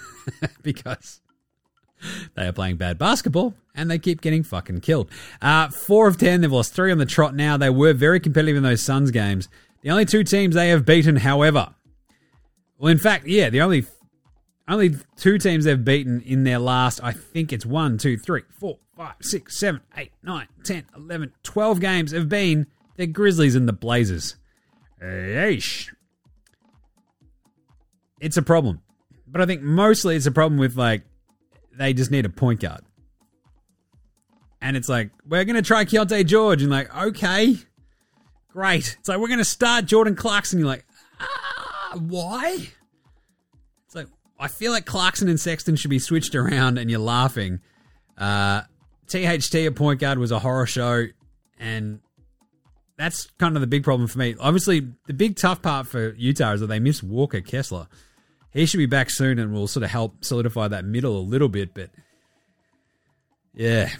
because they are playing bad basketball and they keep getting fucking killed. Uh, four of ten, they've lost three on the trot now. They were very competitive in those Suns games. The only two teams they have beaten, however, well, in fact, yeah, the only only two teams they've beaten in their last, I think it's one, two, three, four, five, six, seven, eight, nine, ten, eleven, twelve games have been the Grizzlies and the Blazers. Yeesh. It's a problem. But I think mostly it's a problem with like they just need a point guard. And it's like, we're gonna try Keyonte George, and like, okay. Great. It's like we're gonna start Jordan Clarkson. You're like, ah, why? It's like I feel like Clarkson and Sexton should be switched around, and you're laughing. Uh, THT at point guard was a horror show, and that's kind of the big problem for me. Obviously, the big tough part for Utah is that they miss Walker Kessler. He should be back soon, and will sort of help solidify that middle a little bit. But yeah,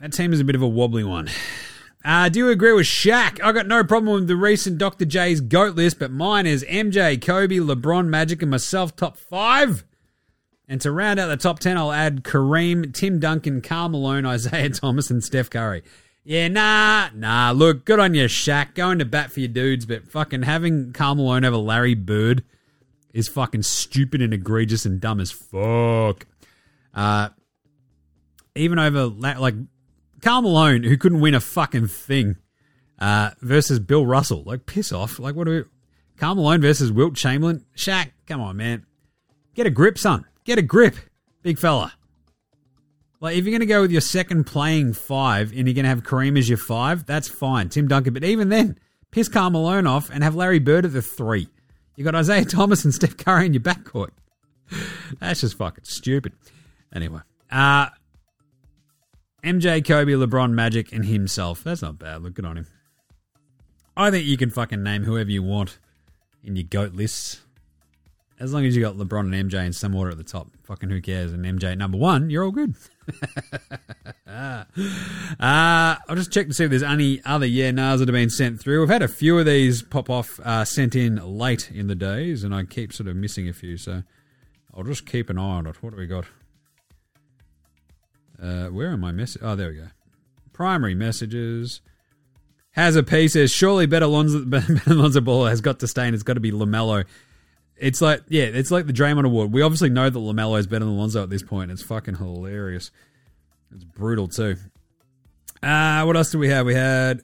that team is a bit of a wobbly one. Uh, do you agree with Shaq? I got no problem with the recent Dr. J's GOAT list, but mine is MJ, Kobe, LeBron, Magic, and myself top five. And to round out the top 10, I'll add Kareem, Tim Duncan, Karl Malone, Isiah Thomas, and Steph Curry. Yeah, nah, nah. Look, good on you, Shaq. Going to bat for your dudes, but fucking having Karl Malone over Larry Bird is fucking stupid and egregious and dumb as fuck. Uh, even over, like, Karl Malone, who couldn't win a fucking thing, uh, versus Bill Russell. Like, piss off. Like, what do we. Karl Malone versus Wilt Chamberlain? Shaq, come on, man. Get a grip, son. Get a grip, big fella. Like, if you're to go with your second playing five and you're to have Kareem as your five, that's fine. Tim Duncan. But even then, piss Karl Malone off and have Larry Bird at the three. You got Isiah Thomas and Steph Curry in your backcourt. That's just fucking stupid. Anyway, uh, MJ, Kobe, LeBron, Magic, and himself. That's not bad. Look good on him. I think you can fucking name whoever you want in your GOAT lists. As long as you got LeBron and MJ in some order at the top. Fucking who cares? And MJ number one, you're all good. uh, I'll just check to see if there's any other yeah nahs that have been sent through. We've had a few of these pop off uh, sent in late in the days, and I keep sort of missing a few, so I'll just keep an eye on it. What do we got? Uh, where are my messages? Oh, there we go. Primary messages. Has a piece says surely better Lonzo, better Lonzo Ball has got to stay, and it's got to be Lamelo. It's like yeah, it's like the Draymond Award. We obviously know that Lamelo is better than Lonzo at this point. It's fucking hilarious. It's brutal too. Uh, what else do we have? We had.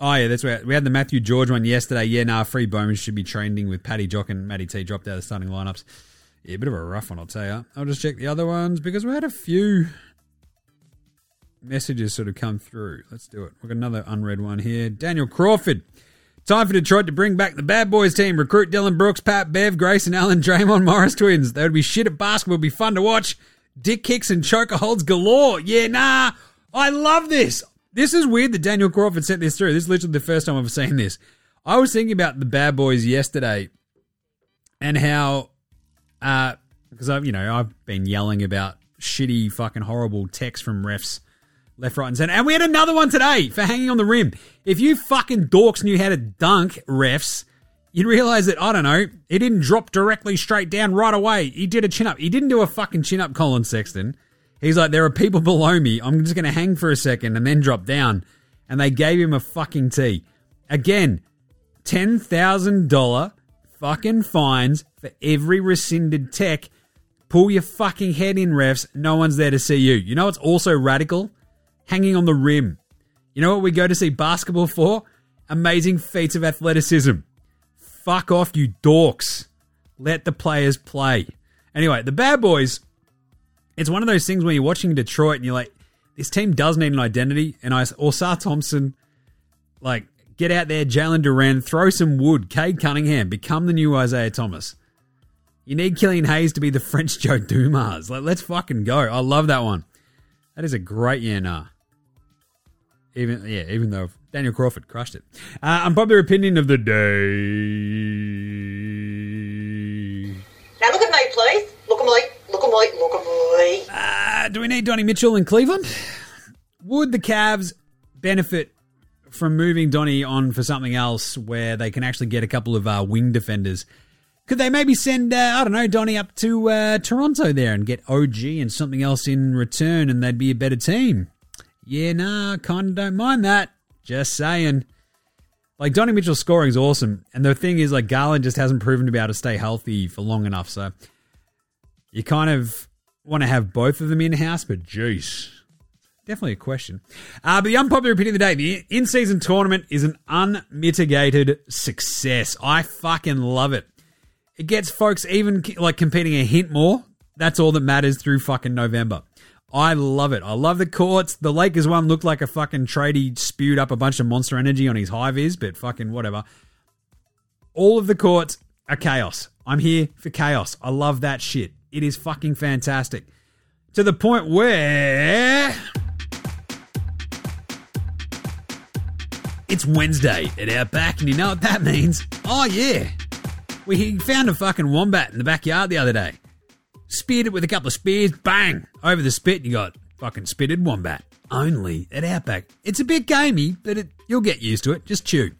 Oh yeah, that's right. We had the Matthew George one yesterday. Yeah, nah, free Bowman should be trending with Paddy Jock and Matty T dropped out of the starting lineups. Yeah, a bit of a rough one, I'll tell you. I'll just check the other ones because we had a few messages sort of come through. Let's do it. We've got another unread one here. Daniel Crawford. Time for Detroit to bring back the bad boys team. Recruit Dillon Brooks, Pat Bev, Grayson Allen, Draymond Morris twins. They would be shit at basketball. Be fun to watch. Dick kicks and choker holds galore. Yeah, nah. I love this. This is weird that Daniel Crawford sent this through. This is literally the first time I've seen this. I was thinking about the bad boys yesterday and how, uh, because I've, you know, I've been yelling about shitty, fucking horrible texts from refs left, right, and center. And we had another one today for hanging on the rim. If you fucking dorks knew how to dunk refs, you'd realize that, I don't know, he didn't drop directly straight down right away. He did a chin up. He didn't do a fucking chin up, Collin Sexton. He's like, there are people below me. I'm just going to hang for a second and then drop down. And they gave him a fucking T. Again, $10,000 fucking fines for every rescinded tech. Pull your fucking head in, refs. No one's there to see you. You know what's also radical? Hanging on the rim. You know what we go to see basketball for? Amazing feats of athleticism. Fuck off, you dorks. Let the players play. Anyway, the bad boys. It's one of those things where you're watching Detroit and you're like, this team does need an identity. And I, Ausar Thompson, like, get out there, Jalen Duren, throw some wood, Cade Cunningham, become the new Isiah Thomas. You need Killian Hayes to be the French Joe Dumars. Like, let's fucking go. I love that one. That is a great yeah, nah. Even yeah, even though Daniel Crawford crushed it. Uh, unpopular opinion of the day. Now look at me, please. Look at me. Look at me. Look at me. Uh, do we need Donnie Mitchell in Cleveland? Would the Cavs benefit from moving Donnie on for something else where they can actually get a couple of uh, wing defenders? Could they maybe send, uh, I don't know, Donnie up to uh, Toronto there and get OG and something else in return and they'd be a better team? Yeah, nah, kind of don't mind that. Just saying. Like, Donnie Mitchell's scoring is awesome. And the thing is, like, Garland just hasn't proven to be able to stay healthy for long enough. So you kind of want to have both of them in house, but jeez. Definitely a question. Uh, but the unpopular opinion of the day the in season tournament is an unmitigated success. I fucking love it. It gets folks even like competing a hint more. That's all that matters through fucking November. I love it. I love the courts. The Lakers one looked like a fucking tradie spewed up a bunch of monster energy on his high vis, but fucking whatever. All of the courts are chaos. I'm here for chaos. I love that shit. It is fucking fantastic. To the point where it's Wednesday at Outback, and you know what that means? Oh yeah. We found a fucking wombat in the backyard the other day. Speared it with a couple of spears, bang! Over the spit, you got fucking spitted wombat. Only at Outback. It's a bit gamey, but it, you'll get used to it. Just chew.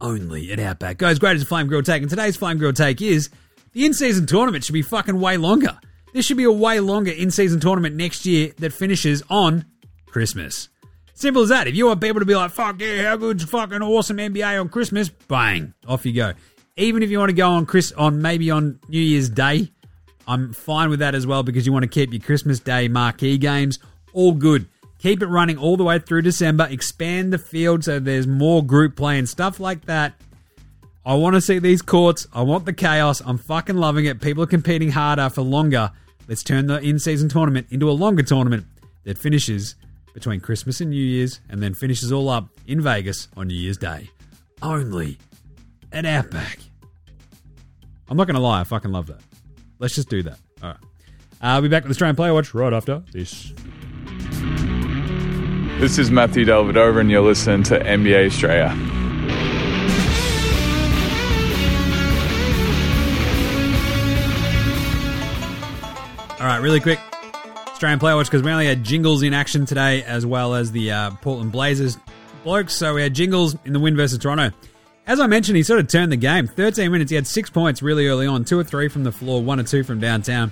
Only at Outback. Guys, great as a Flame Grill take, and today's Flame Grill take is the in season tournament should be fucking way longer. This should be a way longer in season tournament next year that finishes on Christmas. Simple as that. If you want people to be like, fuck yeah, how good's fucking awesome NBA on Christmas? Bang, off you go. Even if you want to go on Chris on maybe on New Year's Day, I'm fine with that as well because you want to keep your Christmas Day marquee games all good. Keep it running all the way through December. Expand the field so there's more group play and stuff like that. I want to see these courts. I want the chaos. I'm fucking loving it. People are competing harder for longer. Let's turn the in season tournament into a longer tournament that finishes between Christmas and New Year's and then finishes all up in Vegas on New Year's Day. Only at Outback. I'm not going to lie, I fucking love that. Let's just do that. All right. I'll be back with Strayan Player Watch right after this. This is Matthew Dellavedova, and you're listening to NBA Straya. All right, really quick. Strayan Player Watch because we only had jingles in action today as well as the uh, Portland Blazers blokes. So we had jingles in the win versus Toronto. As I mentioned, he sort of turned the game. 13 minutes, he had six points really early on, two or three from the floor, one or two from downtown,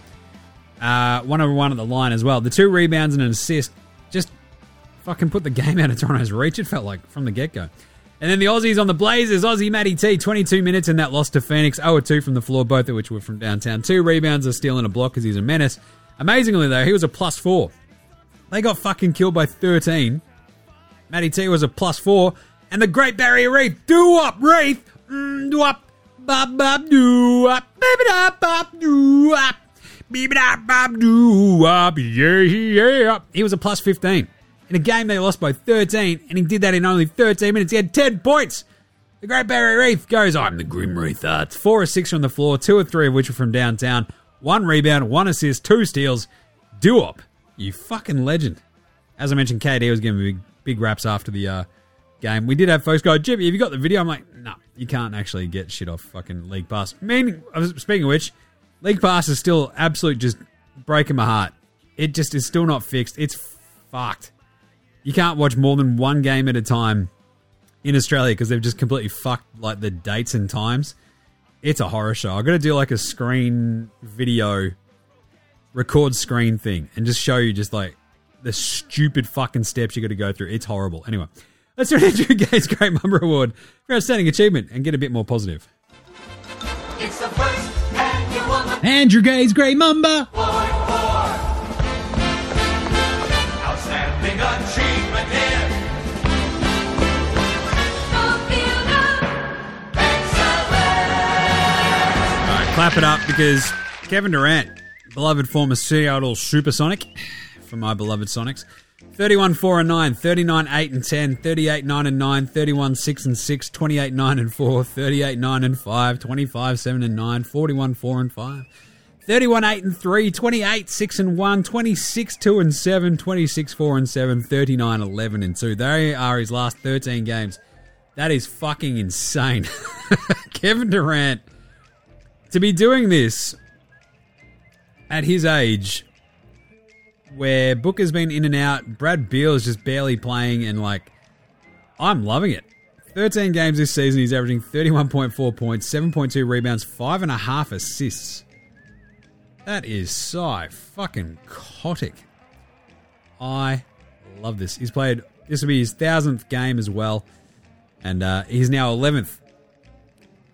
uh, one over one at the line as well. The two rebounds and an assist just fucking put the game out of Toronto's reach, it felt like, from the get go. And then the Aussies on the Blazers, Aussie Matty T, 22 minutes in that loss to Phoenix, 0 2 from the floor, both of which were from downtown. Two rebounds, a steal, and a block because he's a menace. Amazingly, though, he was a plus four. They got fucking killed by 13. Matty T was a plus four. And the Great Barrier Reef, do up, Reef! Mm, do up, bop, bop, do up, baby, da, bop, do up, baby, da, bop, do up, yeah, yeah. He was a plus 15. In a game they lost by 13, and he did that in only 13 minutes. He had 10 points. The Great Barrier Reef goes, I'm the Grim Reaper. It's four or six from the floor, two or three of which were from downtown. One rebound, one assist, two steals. Duop, you fucking legend. As I mentioned, KD was giving big, big raps after the uh, game. We did have folks go, Jimmy, have you got the video? I'm like, no, you can't actually get shit off fucking League Pass. Meaning, speaking of which, League Pass is still absolute just breaking my heart. It just is still not fixed. It's fucked. You can't watch more than one game at a time in Australia because they've just completely fucked like the dates and times. It's a horror show. I've got to do like a screen video record screen thing and just show you just like the stupid fucking steps you got to go through. It's horrible. Anyway, let's do Andrew Gaze Grey Mamba Award for outstanding achievement and get a bit more positive. It's the first annual Andrew Gaze Grey Mamba. outstanding achievement here. The field of excellence. All right, clap it up because Kevin Durant, beloved former Seattle Supersonic from my beloved Sonics, 31 4 and 9, 39 8 and 10, 38 9 and 9, 31 6 and 6, 28 9 and 4, 38 9 and 5, 25 7 and 9, 41 4 and 5. 31 8 and 3, 28 6 and 1, 26 2 and 7, 26 4 and 7, 39 11 and 2. They are his last 13 games. That is fucking insane. Kevin Durant to be doing this at his age where Booker's been in and out, Brad Beal is just barely playing and like I'm loving it. 13 games this season, he's averaging 31.4 points, 7.2 rebounds, 5.5 assists. That is so fucking cotic. I love this. He's played, this will be his thousandth game as well. And uh, he's now 11th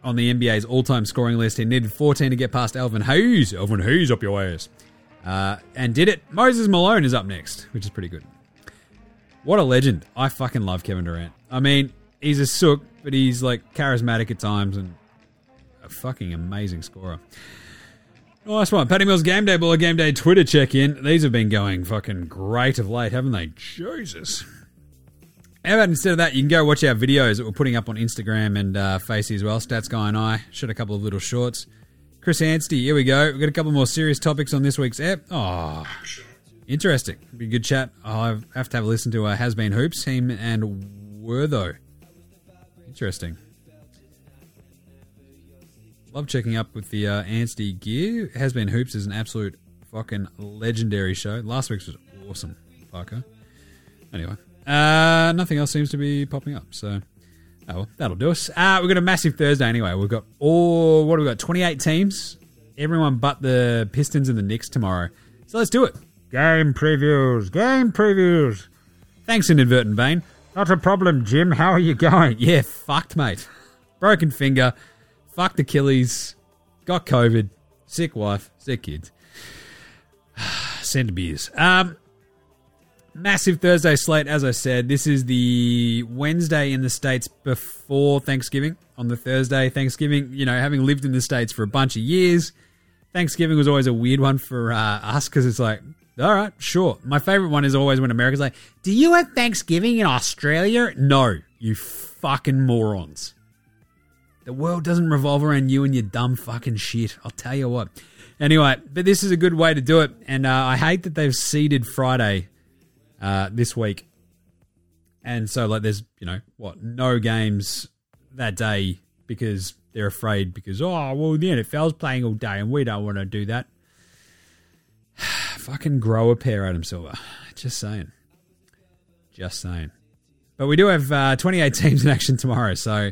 on the NBA's all time scoring list. He needed 14 to get past Elvin Hayes. Elvin Hayes up your ass. Uh, and did it. Moses Malone is up next, which is pretty good. What a legend. I fucking love Kevin Durant. I mean, he's a sook, but he's like charismatic at times and a fucking amazing scorer. Nice one. Paddy Mills Game Day Baller Game Day Twitter check in. These have been going fucking great of late, haven't they? Jesus. How about instead of that, you can go watch our videos that we're putting up on Instagram and uh, Facey as well. Stats Guy and I shot a couple of little shorts. Chris Anstey, here we go. We've got a couple more serious topics on this week's app. Oh, interesting. Be a good chat. I'll have to have a listen to uh, Has Been Hoops, him and Wortho. Interesting. Love checking up with the uh, Anstey gear. Has Been Hoops is an absolute fucking legendary show. Last week's was awesome, Parker. Anyway, uh, nothing else seems to be popping up, so oh, well, that'll do us. Uh, we've got a massive Thursday anyway. We've got all what have we got? Twenty eight teams. Everyone but the Pistons and the Knicks tomorrow. So let's do it. Game previews. Game previews. Thanks, inadvertent Bane. Not a problem, Jim. How are you going? Yeah, fucked, mate. Broken finger. Fucked Achilles. Got COVID. Sick wife. Sick kids. Send beers. Um, massive Thursday slate, as I said. This is the Wednesday in the States before Thanksgiving. On the Thursday, Thanksgiving, you know, having lived in the States for a bunch of years, Thanksgiving was always a weird one for uh, us because it's like, all right, sure. My favorite one is always when America's like, do you have Thanksgiving in Australia? No, you fucking morons. The world doesn't revolve around you and your dumb fucking shit. I'll tell you what. Anyway, but this is a good way to do it. And uh, I hate that they've seeded Friday uh, this week. And so, like, there's, you know, what, no games that day because they're afraid because, oh, well, the NFL's playing all day and we don't want to do that. Fucking grow a pair, Adam Silver. Just saying. Just saying. But we do have uh, 28 teams in action tomorrow. So,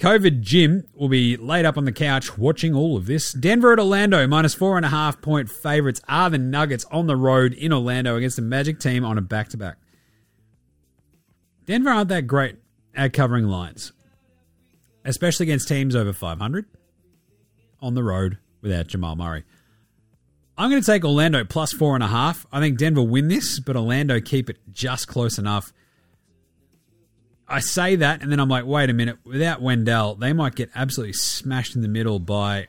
COVID Jim will be laid up on the couch watching all of this. Denver at Orlando, minus four and a half point favorites are the Nuggets on the road in Orlando against the Magic team on a back to back. Denver aren't that great at covering lines, especially against teams over 500 on the road without Jamal Murray. I'm going to take Orlando plus four and a half. I think Denver win this, but Orlando keep it just close enough. I say that, and then I'm like, wait a minute. Without Wendell, they might get absolutely smashed in the middle by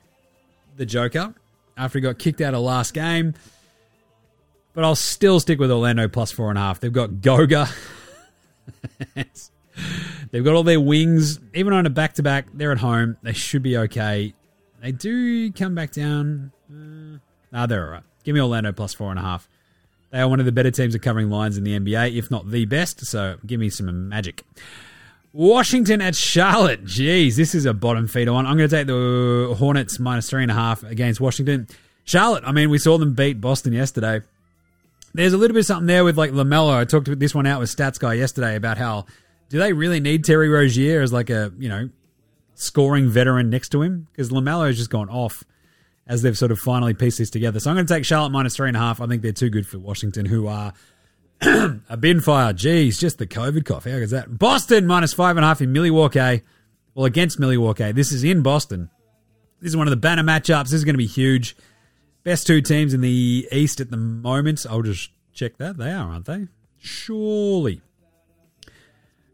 the Joker after he got kicked out of last game. But I'll still stick with Orlando plus four and a half. They've got Goga. They've got all their wings. Even on a back to back, they're at home. They should be okay. They do come back down. Uh, nah, they're all right. Give me Orlando plus four and a half. They are one of the better teams at covering lines in the NBA, if not the best. So give me some magic. Washington at Charlotte. Jeez, this is a bottom feeder one. I'm going to take the Hornets minus three and a half against Washington. Charlotte, I mean, we saw them beat Boston yesterday. There's a little bit of something there with like LaMelo. I talked this one out with Stats Guy yesterday about how do they really need Terry Rozier as like a, you know, scoring veteran next to him? Because LaMelo has just gone off as they've sort of finally pieced this together. So I'm going to take Charlotte minus three and a half. I think they're too good for Washington, who are a bin fire. Jeez, just the COVID cough. How is that? Boston minus five and a half in Milwaukee. Well, against Milwaukee. This is in Boston. This is one of the banner matchups. This is going to be huge. Best two teams in the East at the moment. I'll just check that. They are, aren't they? Surely.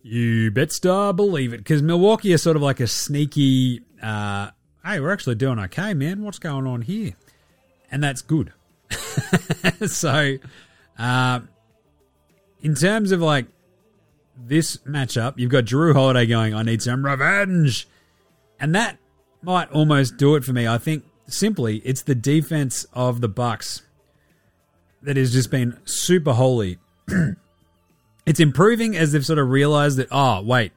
You bet star believe it. Because Milwaukee is sort of like a sneaky, uh, hey, we're actually doing okay, man. What's going on here? And that's good. so, uh, in terms of like this matchup, you've got Jrue Holiday going, I need some revenge. And that might almost do it for me. I think simply it's the defense of the Bucks that has just been super holy. it's improving as they've sort of realized that, oh, wait,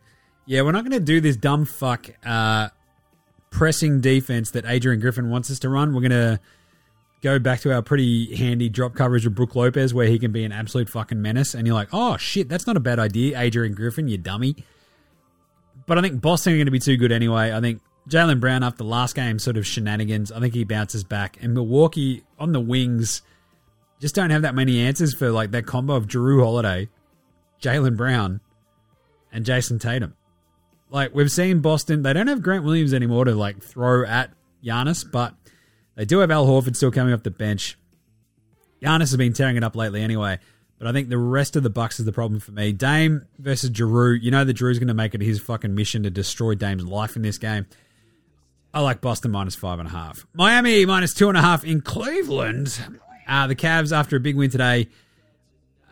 yeah, we're not going to do this dumb fuck uh, pressing defense that Adrian Griffin wants us to run. We're going to go back to our pretty handy drop coverage with Brook Lopez where he can be an absolute fucking menace. And you're like, oh, shit, that's not a bad idea, Adrian Griffin, you dummy. But I think Boston are going to be too good anyway. I think Jaylen Brown after last game sort of shenanigans. I think he bounces back. And Milwaukee on the wings just don't have that many answers for like that combo of Jrue Holiday, Jaylen Brown, and Jayson Tatum. Like we've seen Boston, they don't have Grant Williams anymore to like throw at Giannis, but they do have Al Horford still coming off the bench. Giannis has been tearing it up lately anyway. But I think the rest of the Bucks is the problem for me. Dame versus Jrue. You know that Jrue's going to make it his fucking mission to destroy Dame's life in this game. I like Boston minus five and a half. Miami minus two and a half in Cleveland. Uh, the Cavs after a big win today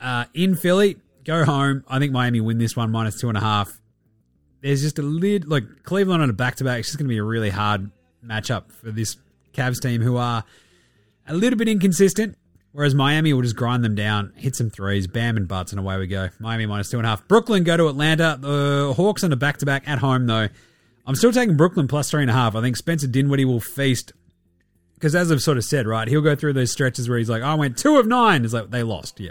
uh, in Philly go home. I think Miami win this one minus two and a half. There's just a lid like Cleveland on a back to back. It's just going to be a really hard matchup for this Cavs team who are a little bit inconsistent. Whereas Miami will just grind them down, hit some threes, bam and butts, and away we go. Miami minus two and a half. Brooklyn go to Atlanta. The Hawks on a back to back at home though. I'm still taking Brooklyn plus three and a half. I think Spencer Dinwiddie will feast because, as I've sort of said, right, he'll go through those stretches where he's like, "I went two of nine. It's like they lost, yeah,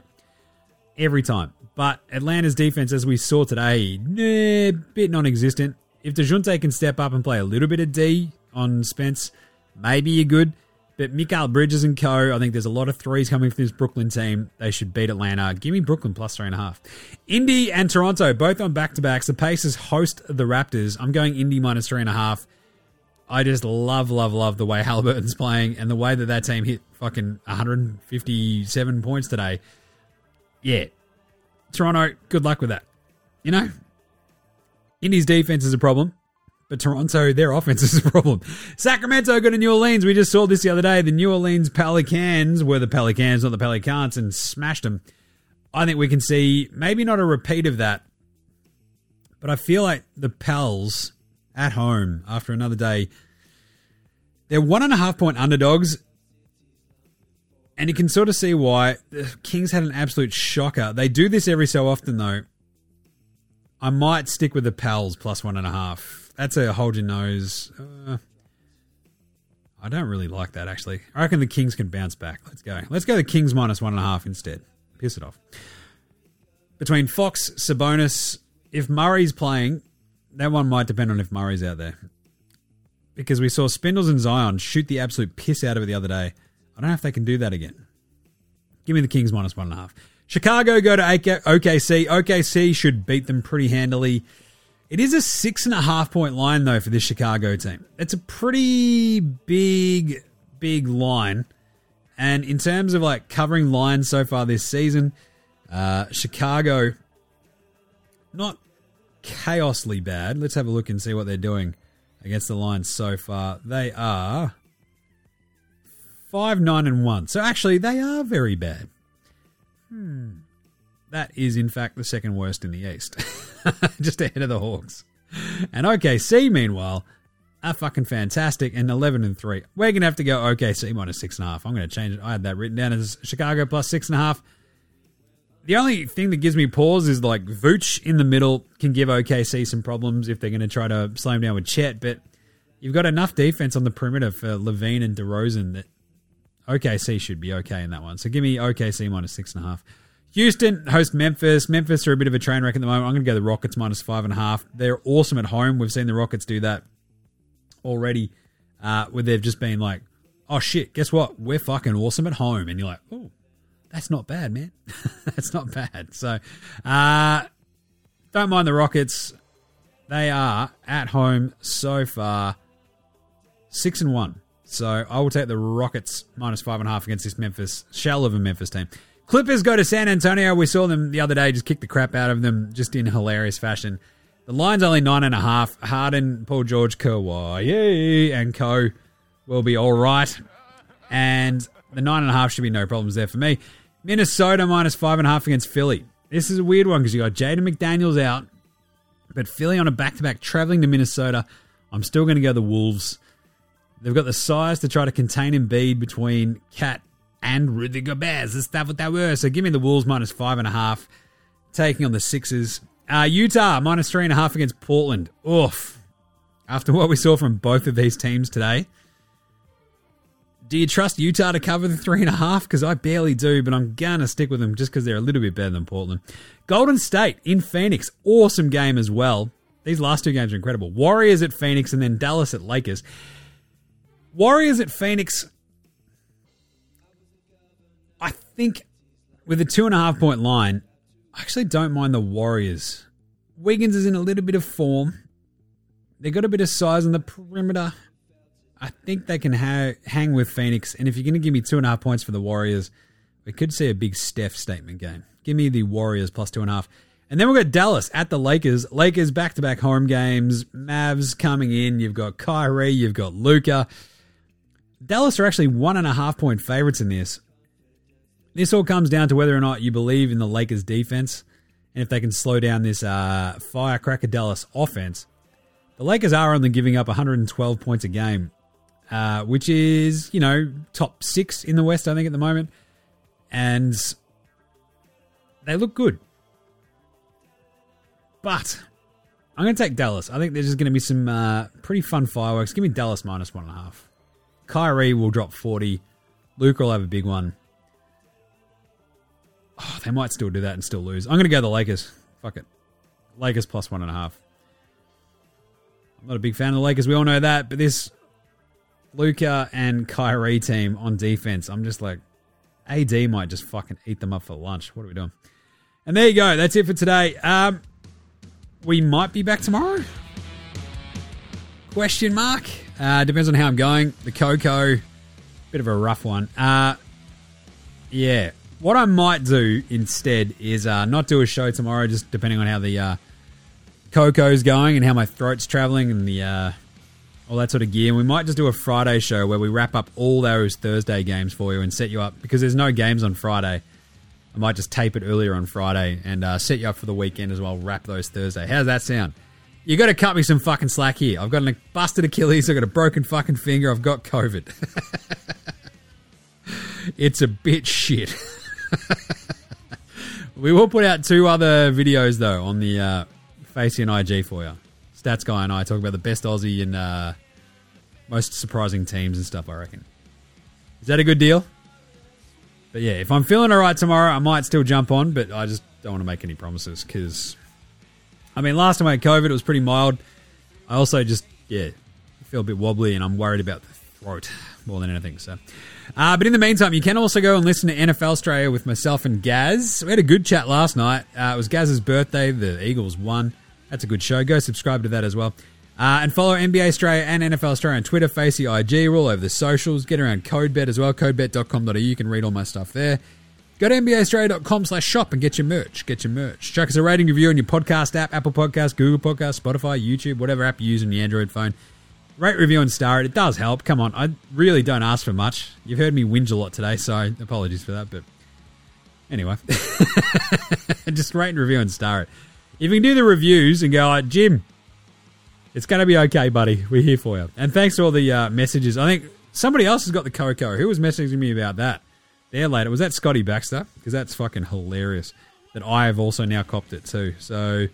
every time. But Atlanta's defense, as we saw today, eh, bit non-existent. If Dejounte can step up and play a little bit of D on Spence, maybe you're good. But Mikal Bridges and co, I think there's a lot of threes coming from this Brooklyn team. They should beat Atlanta. Give me Brooklyn plus three and a half. Indy and Toronto, both on back to backs. The Pacers host the Raptors. I'm going Indy minus three and a half. I just love, love, love the way Haliburton's playing and the way that that team hit fucking 157 points today. Yeah. Toronto, good luck with that. You know, Indy's defense is a problem, But Toronto, their offense is a problem. Sacramento go to New Orleans. We just saw this the other day. The New Orleans Pelicans were the Pelicans, not the Pelicans, and smashed them. I think we can see maybe not a repeat of that, but I feel like the Pels at home after another day, they're one and a half point underdogs. And you can sort of see why the Kings had an absolute shocker. They do this every so often, though. I might stick with the Pels plus one and a half. That's a hold your nose. Uh, I don't really like that, actually. I reckon the Kings can bounce back. Let's go. Let's go the Kings minus one and a half instead. Piss it off. Between Fox, Sabonis, if Murray's playing, that one might depend on if Murray's out there. Because we saw Spindles and Zion shoot the absolute piss out of it the other day. I don't know if they can do that again. Give me the Kings minus one and a half. Chicago go to OKC. OKC should beat them pretty handily. It is a six and a half point line, though, for this Chicago team. It's a pretty big, big line. And in terms of like covering lines so far this season, uh, Chicago, not chaosly bad. Let's have a look and see what they're doing against the Lions so far. They are five, nine, and one. So actually, they are very bad. Hmm. That is, in fact, the second worst in the East, just ahead of the Hawks. And OKC, meanwhile, are fucking fantastic and 11 and 3. We're going to have to go OKC minus 6.5. I'm going to change it. I had that written down as Chicago plus 6.5. The only thing that gives me pause is like Vooch in the middle can give OKC some problems if they're going to try to slow him down with Chet, but you've got enough defense on the perimeter for LaVine and DeRozan that OKC should be okay in that one. So give me OKC minus 6.5. Houston host Memphis. Memphis are a bit of a train wreck at the moment. I'm going to go the Rockets minus five and a half. They're awesome at home. We've seen the Rockets do that already, uh, where they've just been like, "Oh shit, guess what? We're fucking awesome at home," and you're like, "Oh, that's not bad, man. that's not bad." So, uh, don't mind the Rockets. They are at home so far, six and one. So I will take the Rockets minus five and a half against this Memphis shell of a Memphis team. Clippers go to San Antonio. We saw them the other day just kick the crap out of them just in hilarious fashion. The line's only nine and a half. Harden, Paul George, Kawhi, and Co. will be all right. And the nine and a half should be no problems there for me. Minnesota minus five and a half against Philly. This is a weird one because you got Jaden McDaniels out, but Philly on a back to back traveling to Minnesota. I'm still going to go the Wolves. They've got the size to try to contain Embiid between Cat and Rudy Gobert. That's stuff what that were. So give me the Wolves minus five and a half, taking on the Sixers. Uh, Utah minus three and a half against Portland. Oof. After what we saw from both of these teams today, do you trust Utah to cover the three and a half? Because I barely do, but I'm gonna stick with them just because they're a little bit better than Portland. Golden State in Phoenix, awesome game as well. These last two games are incredible. Warriors at Phoenix and then Dallas at Lakers. Warriors at Phoenix. I think with a two and a half point line, I actually don't mind the Warriors. Wiggins is in a little bit of form. They got a bit of size on the perimeter. I think they can ha- hang with Phoenix. And if you're going to give me two and a half points for the Warriors, we could see a big Steph statement game. Give me the Warriors plus two and a half. And then we've got Dallas at the Lakers. Lakers back to back home games. Mavs coming in. You've got Kyrie. You've got Luka. Dallas are actually one and a half point favorites in this. This all comes down to whether or not you believe in the Lakers defense and if they can slow down this uh, firecracker Dallas offense. The Lakers are only giving up 112 points a game, uh, which is, you know, top six in the West, I think, at the moment. And they look good. But I'm going to take Dallas. I think there's just going to be some uh, pretty fun fireworks. Give me Dallas minus one and a half. Kyrie will drop 40. Luke will have a big one. Oh, they might still do that and still lose. I'm going to go the Lakers. Fuck it. Lakers plus one and a half. I'm not a big fan of the Lakers. We all know that. But this Luka and Kyrie team on defense, I'm just like, AD might just fucking eat them up for lunch. What are we doing? And there you go. That's it for today. Um, we might be back tomorrow. Question mark. Uh, depends on how I'm going. The Coco, bit of a rough one. Uh, yeah. What I might do instead is uh, not do a show tomorrow, just depending on how the uh, coco's going and how my throat's traveling and the uh, all that sort of gear. And we might just do a Friday show where we wrap up all those Thursday games for you and set you up because there's no games on Friday. I might just tape it earlier on Friday and uh, set you up for the weekend as well. Wrap those Thursday. How's that sound? You got to cut me some fucking slack here. I've got a busted Achilles. I've got a broken fucking finger. I've got COVID. it's a bit shit. we will put out two other videos though on the uh, Facey and IG for you. Stats guy and I talk about the best Aussie and uh, most surprising teams and stuff. I reckon. Is that a good deal? But yeah, if I'm feeling all right tomorrow, I might still jump on, but I just don't want to make any promises because, I mean, last time I had COVID, it was pretty mild. I also just, yeah, feel a bit wobbly and I'm worried about the throat more than anything. So, uh, but in the meantime, you can also go and listen to NFL Straya with myself and Gaz. We had a good chat last night. Uh, it was Gaz's birthday. The Eagles won. That's a good show. Go subscribe to that as well. Uh, and follow NBA Straya and NFL Straya on Twitter, Facey, IG. We're all over the socials. Get around CodeBet as well, codebet.com.au. You can read all my stuff there. Go to NBAstraya.com slash shop and get your merch. Get your merch. Chuck us a rating review on your podcast app, Apple Podcast, Google Podcast, Spotify, YouTube, whatever app you use on your Android phone. Rate, review, and star it. It does help. Come on. I really don't ask for much. You've heard me whinge a lot today, so apologies for that. But anyway, just rate and review and star it. If you can do the reviews and go, like, Jim, it's going to be okay, buddy. We're here for you. And thanks for all the uh, messages. I think somebody else has got the Coco. Who was messaging me about that? There later. Was that Scotty Baxter? Because that's fucking hilarious. That I have also now copped it too. So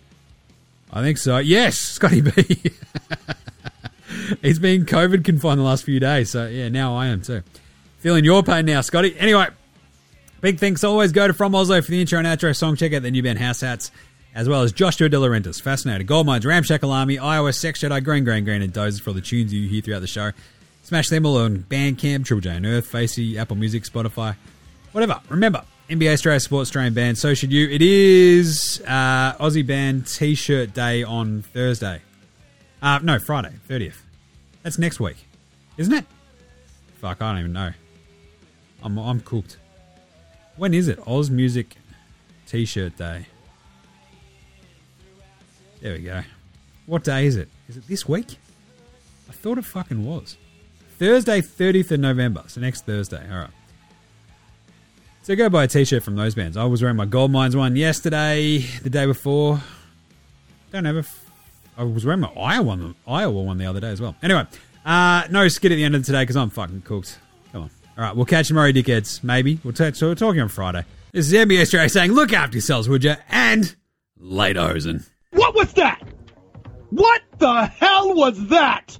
I think so. Yes, Scotty B. He's been COVID confined the last few days. So yeah, now I am too. Feeling your pain now, Scotty. Anyway, big thanks always go to From Oslo for the intro and outro song. Check out the new band House Hats as well as Joshua De Laurentiis, Fascinator, Gold Mines, Ramshackle Army, iOS, Sex Jedi, Green, Green, Green, and Dozes for all the tunes you hear throughout the show. Smash them all on Bandcamp, Triple J Unearthed, Facey, Apple Music, Spotify, whatever. Remember, NBA Straya supports Australian band, so should you. It is uh, Aussie Band T-shirt day on Thursday. Uh, no, Friday, 30th. That's next week, isn't it? Fuck, I don't even know. I'm, I'm cooked. When is it? Ausmusic T-shirt day. There we go. What day is it? Is it this week? I thought it fucking was. Thursday, 30th of November. So next Thursday. All right. So go buy a t shirt from those bands. I was wearing my Gold Mines one yesterday, the day before. Don't have a. F- I was wearing my Iowa one, Iowa one the other day as well. Anyway, uh, no skid at the end of today because I'm fucking cooked. Come on. All right, we'll catch you tomorrow, dickheads. Maybe. We'll t- so we're talking on Friday. This is NBA Straya saying, look after yourselves, would you? And late Ozen. What was that? What the hell was that?